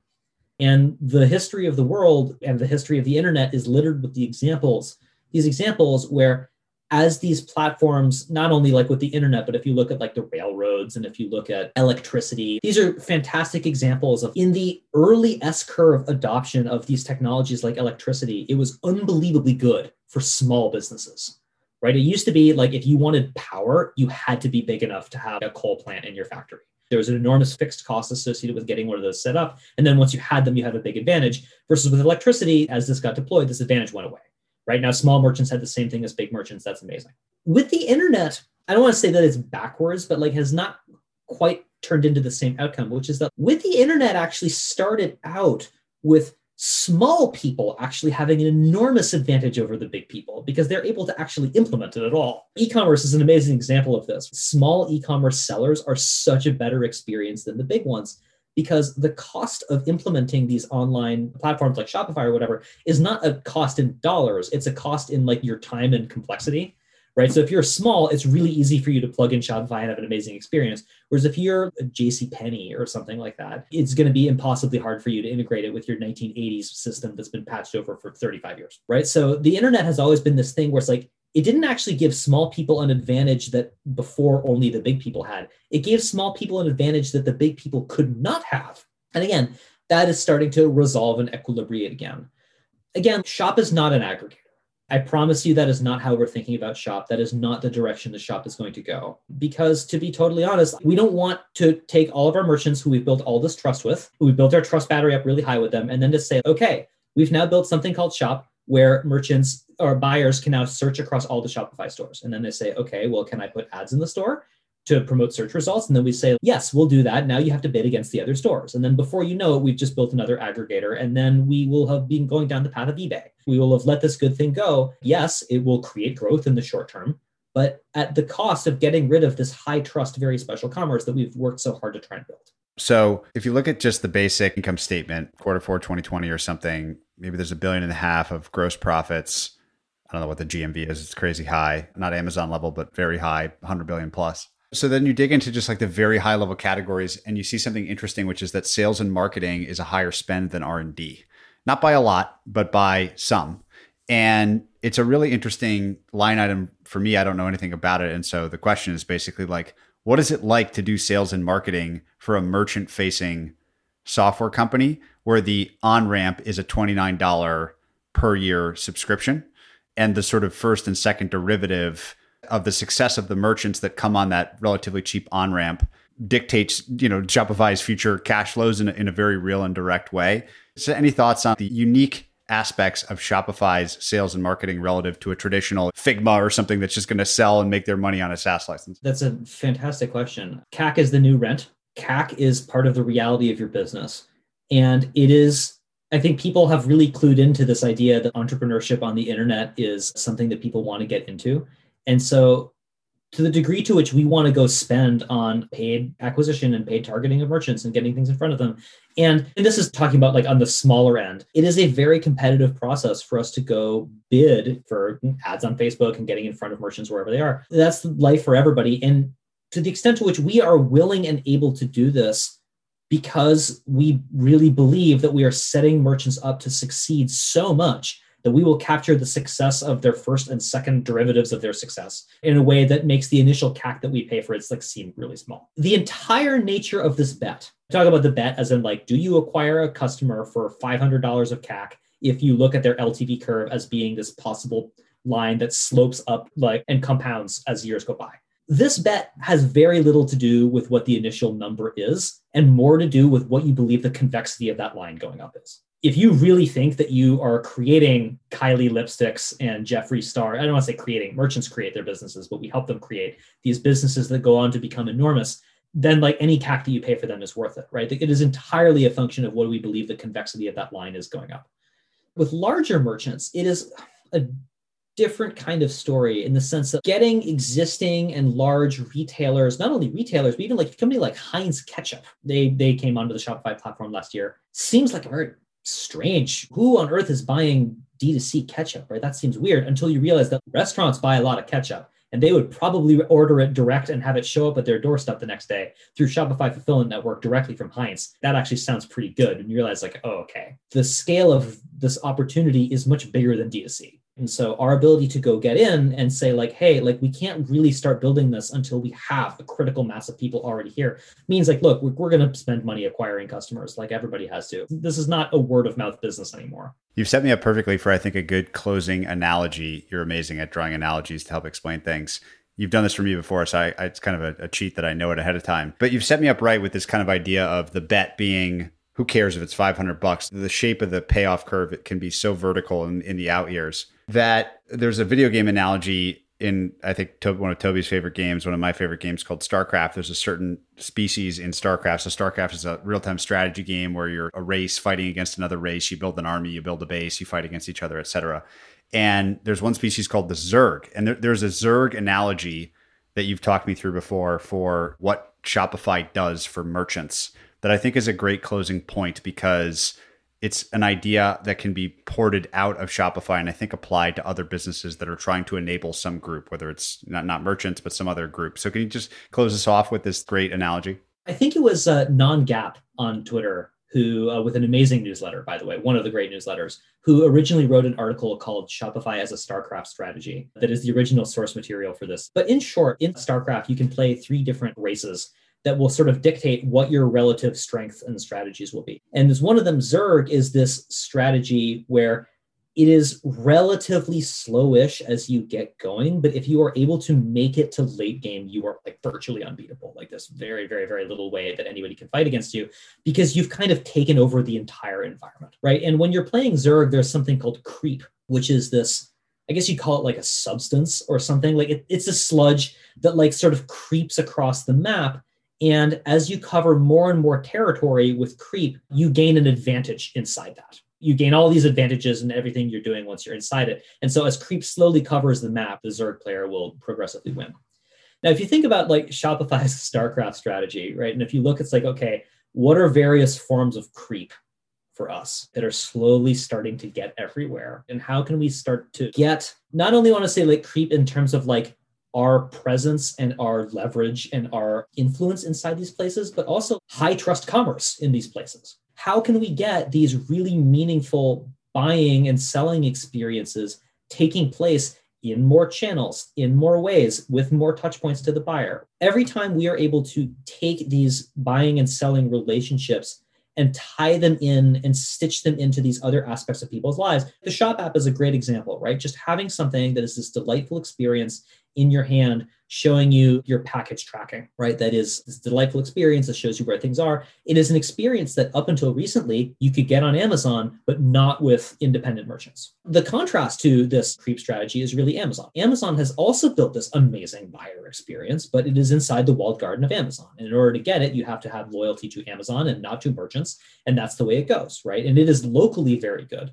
And the history of the world and the history of the internet is littered with the examples, these examples where as these platforms, not only like with the internet, but if you look at like the railroads and if you look at electricity, these are fantastic examples of in the early S curve adoption of these technologies like electricity, it was unbelievably good for small businesses. Right. It used to be like if you wanted power, you had to be big enough to have a coal plant in your factory. There was an enormous fixed cost associated with getting one of those set up. And then once you had them, you had a big advantage. Versus with electricity, as this got deployed, this advantage went away. Right now, small merchants had the same thing as big merchants. That's amazing. With the internet, I don't want to say that it's backwards, but like has not quite turned into the same outcome, which is that with the internet actually started out with small people actually having an enormous advantage over the big people because they're able to actually implement it at all. E commerce is an amazing example of this. Small e commerce sellers are such a better experience than the big ones because the cost of implementing these online platforms like Shopify or whatever is not a cost in dollars, it's a cost in like your time and complexity right? So if you're small, it's really easy for you to plug in Shopify and have an amazing experience. Whereas if you're a JC Penney or something like that, it's going to be impossibly hard for you to integrate it with your 1980s system that's been patched over for 35 years, right? So the internet has always been this thing where it's like it didn't actually give small people an advantage that before only the big people had. It gave small people an advantage that the big people could not have. And again, that is starting to resolve and equilibrate again. Again, shop is not an aggregator. I promise you that is not how we're thinking about shop. That is not the direction the shop is going to go. Because to be totally honest, we don't want to take all of our merchants who we've built all this trust with, who we built our trust battery up really high with them, and then to say, okay, we've now built something called shop where merchants or buyers can now search across all the Shopify stores. And then they say, okay, well, can I put ads in the store? to promote search results. And then we say, yes, we'll do that. Now you have to bid against the other stores. And then before you know it, we've just built another aggregator. And then we will have been going down the path of eBay. We will have let this good thing go. Yes, it will create growth in the short term, but at the cost of getting rid of this high trust, very special commerce that we've worked so hard to try and build. So if you look at just the basic income statement, quarter four 2020 or something, maybe there's a billion and a half of gross profits. I don't know what the GMV is. It's crazy high, not Amazon level, but very high, 100 billion plus. So then you dig into just like the very high level categories and you see something interesting, which is that sales and marketing is a higher spend than R&D. Not by a lot, but by some. And it's a really interesting line item for me. I don't know anything about it. And so the question is basically like, what is it like to do sales and marketing for a merchant facing software company where the on ramp is a $29 per year subscription and the sort of first and second derivative of the success of the merchants that come on that relatively cheap on ramp dictates you know Shopify's future cash flows in a, in a very real and direct way. So, any thoughts on the unique aspects of Shopify's sales and marketing relative to a traditional Figma or something that's just going to sell and make their money on a SaaS license? That's a fantastic question. CAC is the new rent. CAC is part of the reality of your business, and it is I think people have really clued into this idea that entrepreneurship on the internet is something that people want to get into. And so, to the degree to which we want to go spend on paid acquisition and paid targeting of merchants and getting things in front of them, and, and this is talking about like on the smaller end, it is a very competitive process for us to go bid for ads on Facebook and getting in front of merchants wherever they are. That's life for everybody. And to the extent to which we are willing and able to do this, because we really believe that we are setting merchants up to succeed so much that we will capture the success of their first and second derivatives of their success in a way that makes the initial CAC that we pay for it like seem really small. The entire nature of this bet, talk about the bet as in like, do you acquire a customer for $500 of CAC if you look at their LTV curve as being this possible line that slopes up like and compounds as years go by? This bet has very little to do with what the initial number is and more to do with what you believe the convexity of that line going up is. If you really think that you are creating Kylie lipsticks and Jeffree Star, I don't want to say creating, merchants create their businesses, but we help them create these businesses that go on to become enormous, then like any CAC that you pay for them is worth it, right? It is entirely a function of what we believe the convexity of that line is going up. With larger merchants, it is a different kind of story in the sense of getting existing and large retailers, not only retailers, but even like a company like Heinz Ketchup. They they came onto the Shopify platform last year. Seems like a very strange. Who on earth is buying D2C ketchup, right? That seems weird until you realize that restaurants buy a lot of ketchup and they would probably order it direct and have it show up at their doorstep the next day through Shopify Fulfillment Network directly from Heinz. That actually sounds pretty good. And you realize, like, oh, okay, the scale of this opportunity is much bigger than D2C. And so our ability to go get in and say, like, hey, like we can't really start building this until we have a critical mass of people already here means like, look, we're, we're going to spend money acquiring customers like everybody has to. This is not a word of mouth business anymore. You've set me up perfectly for, I think, a good closing analogy. You're amazing at drawing analogies to help explain things. You've done this for me before, so I, I, it's kind of a, a cheat that I know it ahead of time. But you've set me up right with this kind of idea of the bet being who cares if it's 500 bucks? The shape of the payoff curve it can be so vertical in, in the out years that there's a video game analogy in I think one of Tobi's favorite games, one of my favorite games called StarCraft. There's a certain species in StarCraft. So StarCraft is a real-time strategy game where you're a race fighting against another race. You build an army, you build a base, you fight against each other, etc. And there's one species called the Zerg, and there, there's a Zerg analogy that you've talked me through before for what Shopify does for merchants that I think is a great closing point because it's an idea that can be ported out of Shopify and I think applied to other businesses that are trying to enable some group, whether it's not, not merchants, but some other group. So can you just close us off with this great analogy? I think it was uh, Non-Gap on Twitter who, uh, with an amazing newsletter, by the way, one of the great newsletters, who originally wrote an article called Shopify as a StarCraft Strategy that is the original source material for this. But in short, in StarCraft, you can play three different races that will sort of dictate what your relative strengths and strategies will be. And as one of them, Zerg, is this strategy where it is relatively slowish as you get going, but if you are able to make it to late game, you are like virtually unbeatable. Like this very, very, very little way that anybody can fight against you because you've kind of taken over the entire environment, right? And when you're playing Zerg, there's something called creep, which is this I guess you call it like a substance or something. Like it, it's a sludge that like sort of creeps across the map and as you cover more and more territory with creep, you gain an advantage inside that. You gain all these advantages in everything you're doing once you're inside it. And so as creep slowly covers the map, the Zerg player will progressively win. Now, if you think about like Shopify's StarCraft strategy, right? And if you look, it's like, okay, what are various forms of creep for us that are slowly starting to get everywhere? And how can we start to get not only want to say like creep in terms of like our presence and our leverage and our influence inside these places, but also high trust commerce in these places. How can we get these really meaningful buying and selling experiences taking place in more channels, in more ways, with more touch points to the buyer? Every time we are able to take these buying and selling relationships and tie them in and stitch them into these other aspects of people's lives. The Shop app is a great example, right? Just having something that is this delightful experience in your hand showing you your package tracking, right? That is this delightful experience that shows you where things are. It is an experience that up until recently you could get on Amazon, but not with independent merchants. The contrast to this creep strategy is really Amazon. Amazon has also built this amazing buyer experience, but it is inside the walled garden of Amazon. And in order to get it, you have to have loyalty to Amazon and not to merchants. And that's the way it goes, right? And it is locally very good.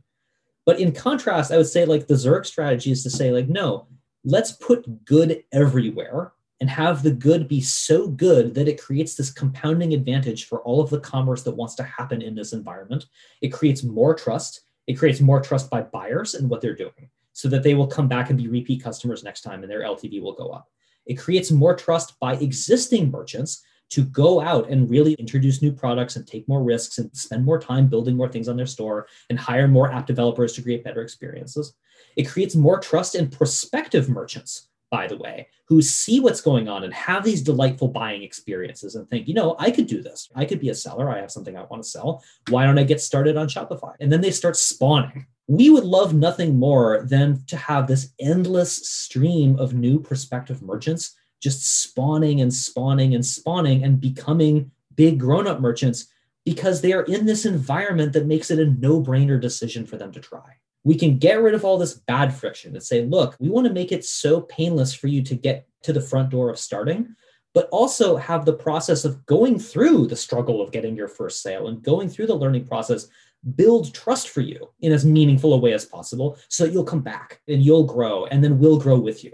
But in contrast, I would say like the Zerg strategy is to say, like, no, let's put good everywhere and have the good be so good that it creates this compounding advantage for all of the commerce that wants to happen in this environment. It creates more trust. It creates more trust by buyers and what they're doing so that they will come back and be repeat customers next time and their LTV will go up. It creates more trust by existing merchants to go out and really introduce new products and take more risks and spend more time building more things on their store and hire more app developers to create better experiences. It creates more trust in prospective merchants, by the way, who see what's going on and have these delightful buying experiences and think, you know, I could do this. I could be a seller. I have something I want to sell. Why don't I get started on Shopify? And then they start spawning. We would love nothing more than to have this endless stream of new prospective merchants just spawning and spawning and spawning and becoming big grown up merchants because they are in this environment that makes it a no brainer decision for them to try. We can get rid of all this bad friction and say, look, we want to make it so painless for you to get to the front door of starting, but also have the process of going through the struggle of getting your first sale and going through the learning process build trust for you in as meaningful a way as possible so that you'll come back and you'll grow and then we'll grow with you.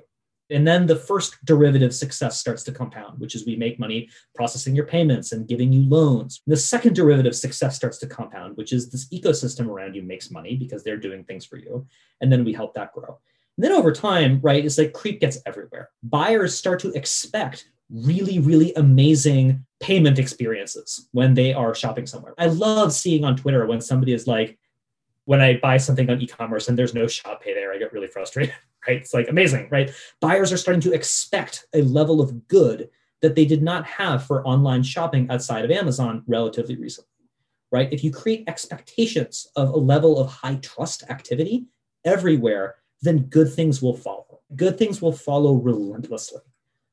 And then the first derivative success starts to compound, which is we make money processing your payments and giving you loans. The second derivative success starts to compound, which is this ecosystem around you makes money because they're doing things for you. And then we help that grow. And then over time, right, it's like creep gets everywhere. Buyers start to expect really, really amazing payment experiences when they are shopping somewhere. I love seeing on Twitter when somebody is like, when I buy something on e-commerce and there's no shop pay there, I get really frustrated, right? It's like amazing, right? Buyers are starting to expect a level of good that they did not have for online shopping outside of Amazon relatively recently, right? If you create expectations of a level of high trust activity everywhere, then good things will follow. Good things will follow relentlessly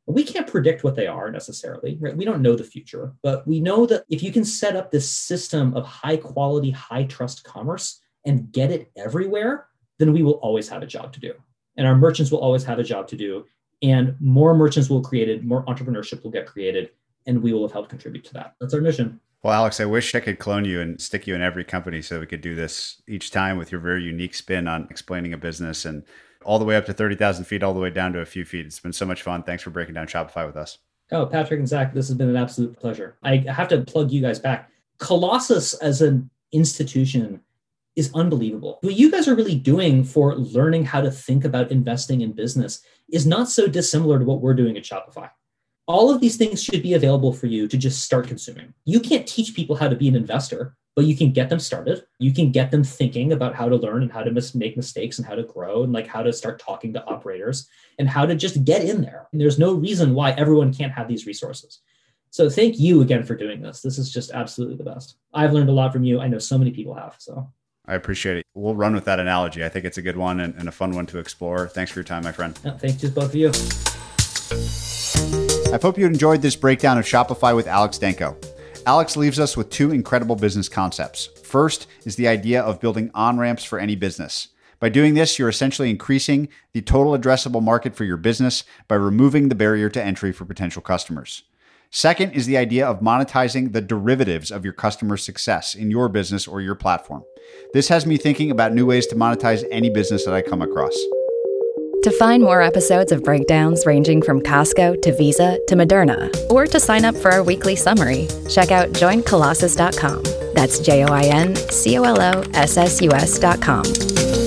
we can't predict what they are necessarily right we don't know the future but we know that if you can set up this system of high quality high trust commerce and get it everywhere then we will always have a job to do and our merchants will always have a job to do and more merchants will be created more entrepreneurship will get created and we will have helped contribute to that that's our mission well, Alex, I wish I could clone you and stick you in every company so we could do this each time with your very unique spin on explaining a business and all the way up to 30,000 feet, all the way down to a few feet. It's been so much fun. Thanks for breaking down Shopify with us. Oh, Patrick and Zack, this has been an absolute pleasure. I have to plug you guys back. Colossus as an institution is unbelievable. What you guys are really doing for learning how to think about investing in business is not so dissimilar to what we're doing at Shopify. All of these things should be available for you to just start consuming. You can't teach people how to be an investor but you can get them started. You can get them thinking about how to learn and how to mis- make mistakes and how to grow and like how to start talking to operators and how to just get in there. And there's no reason why everyone can't have these resources. So thank you again for doing this. This is just absolutely the best. I've learned a lot from you. I know so many people have. So I appreciate it. We'll run with that analogy. I think it's a good one and, and a fun one to explore. Thanks for your time, my friend. Yeah, thank you both of you. I hope you enjoyed this breakdown of Shopify with Alex Danco. Alex leaves us with two incredible business concepts. First is the idea of building on ramps for any business. By doing this, you're essentially increasing the total addressable market for your business by removing the barrier to entry for potential customers. Second is the idea of monetizing the derivatives of your customer success in your business or your platform. This has me thinking about new ways to monetize any business that I come across. To find more episodes of breakdowns ranging from Costco to Visa to Moderna, or to sign up for our weekly summary, check out joincolossus.com. That's J O I N C O L O S S U S.com.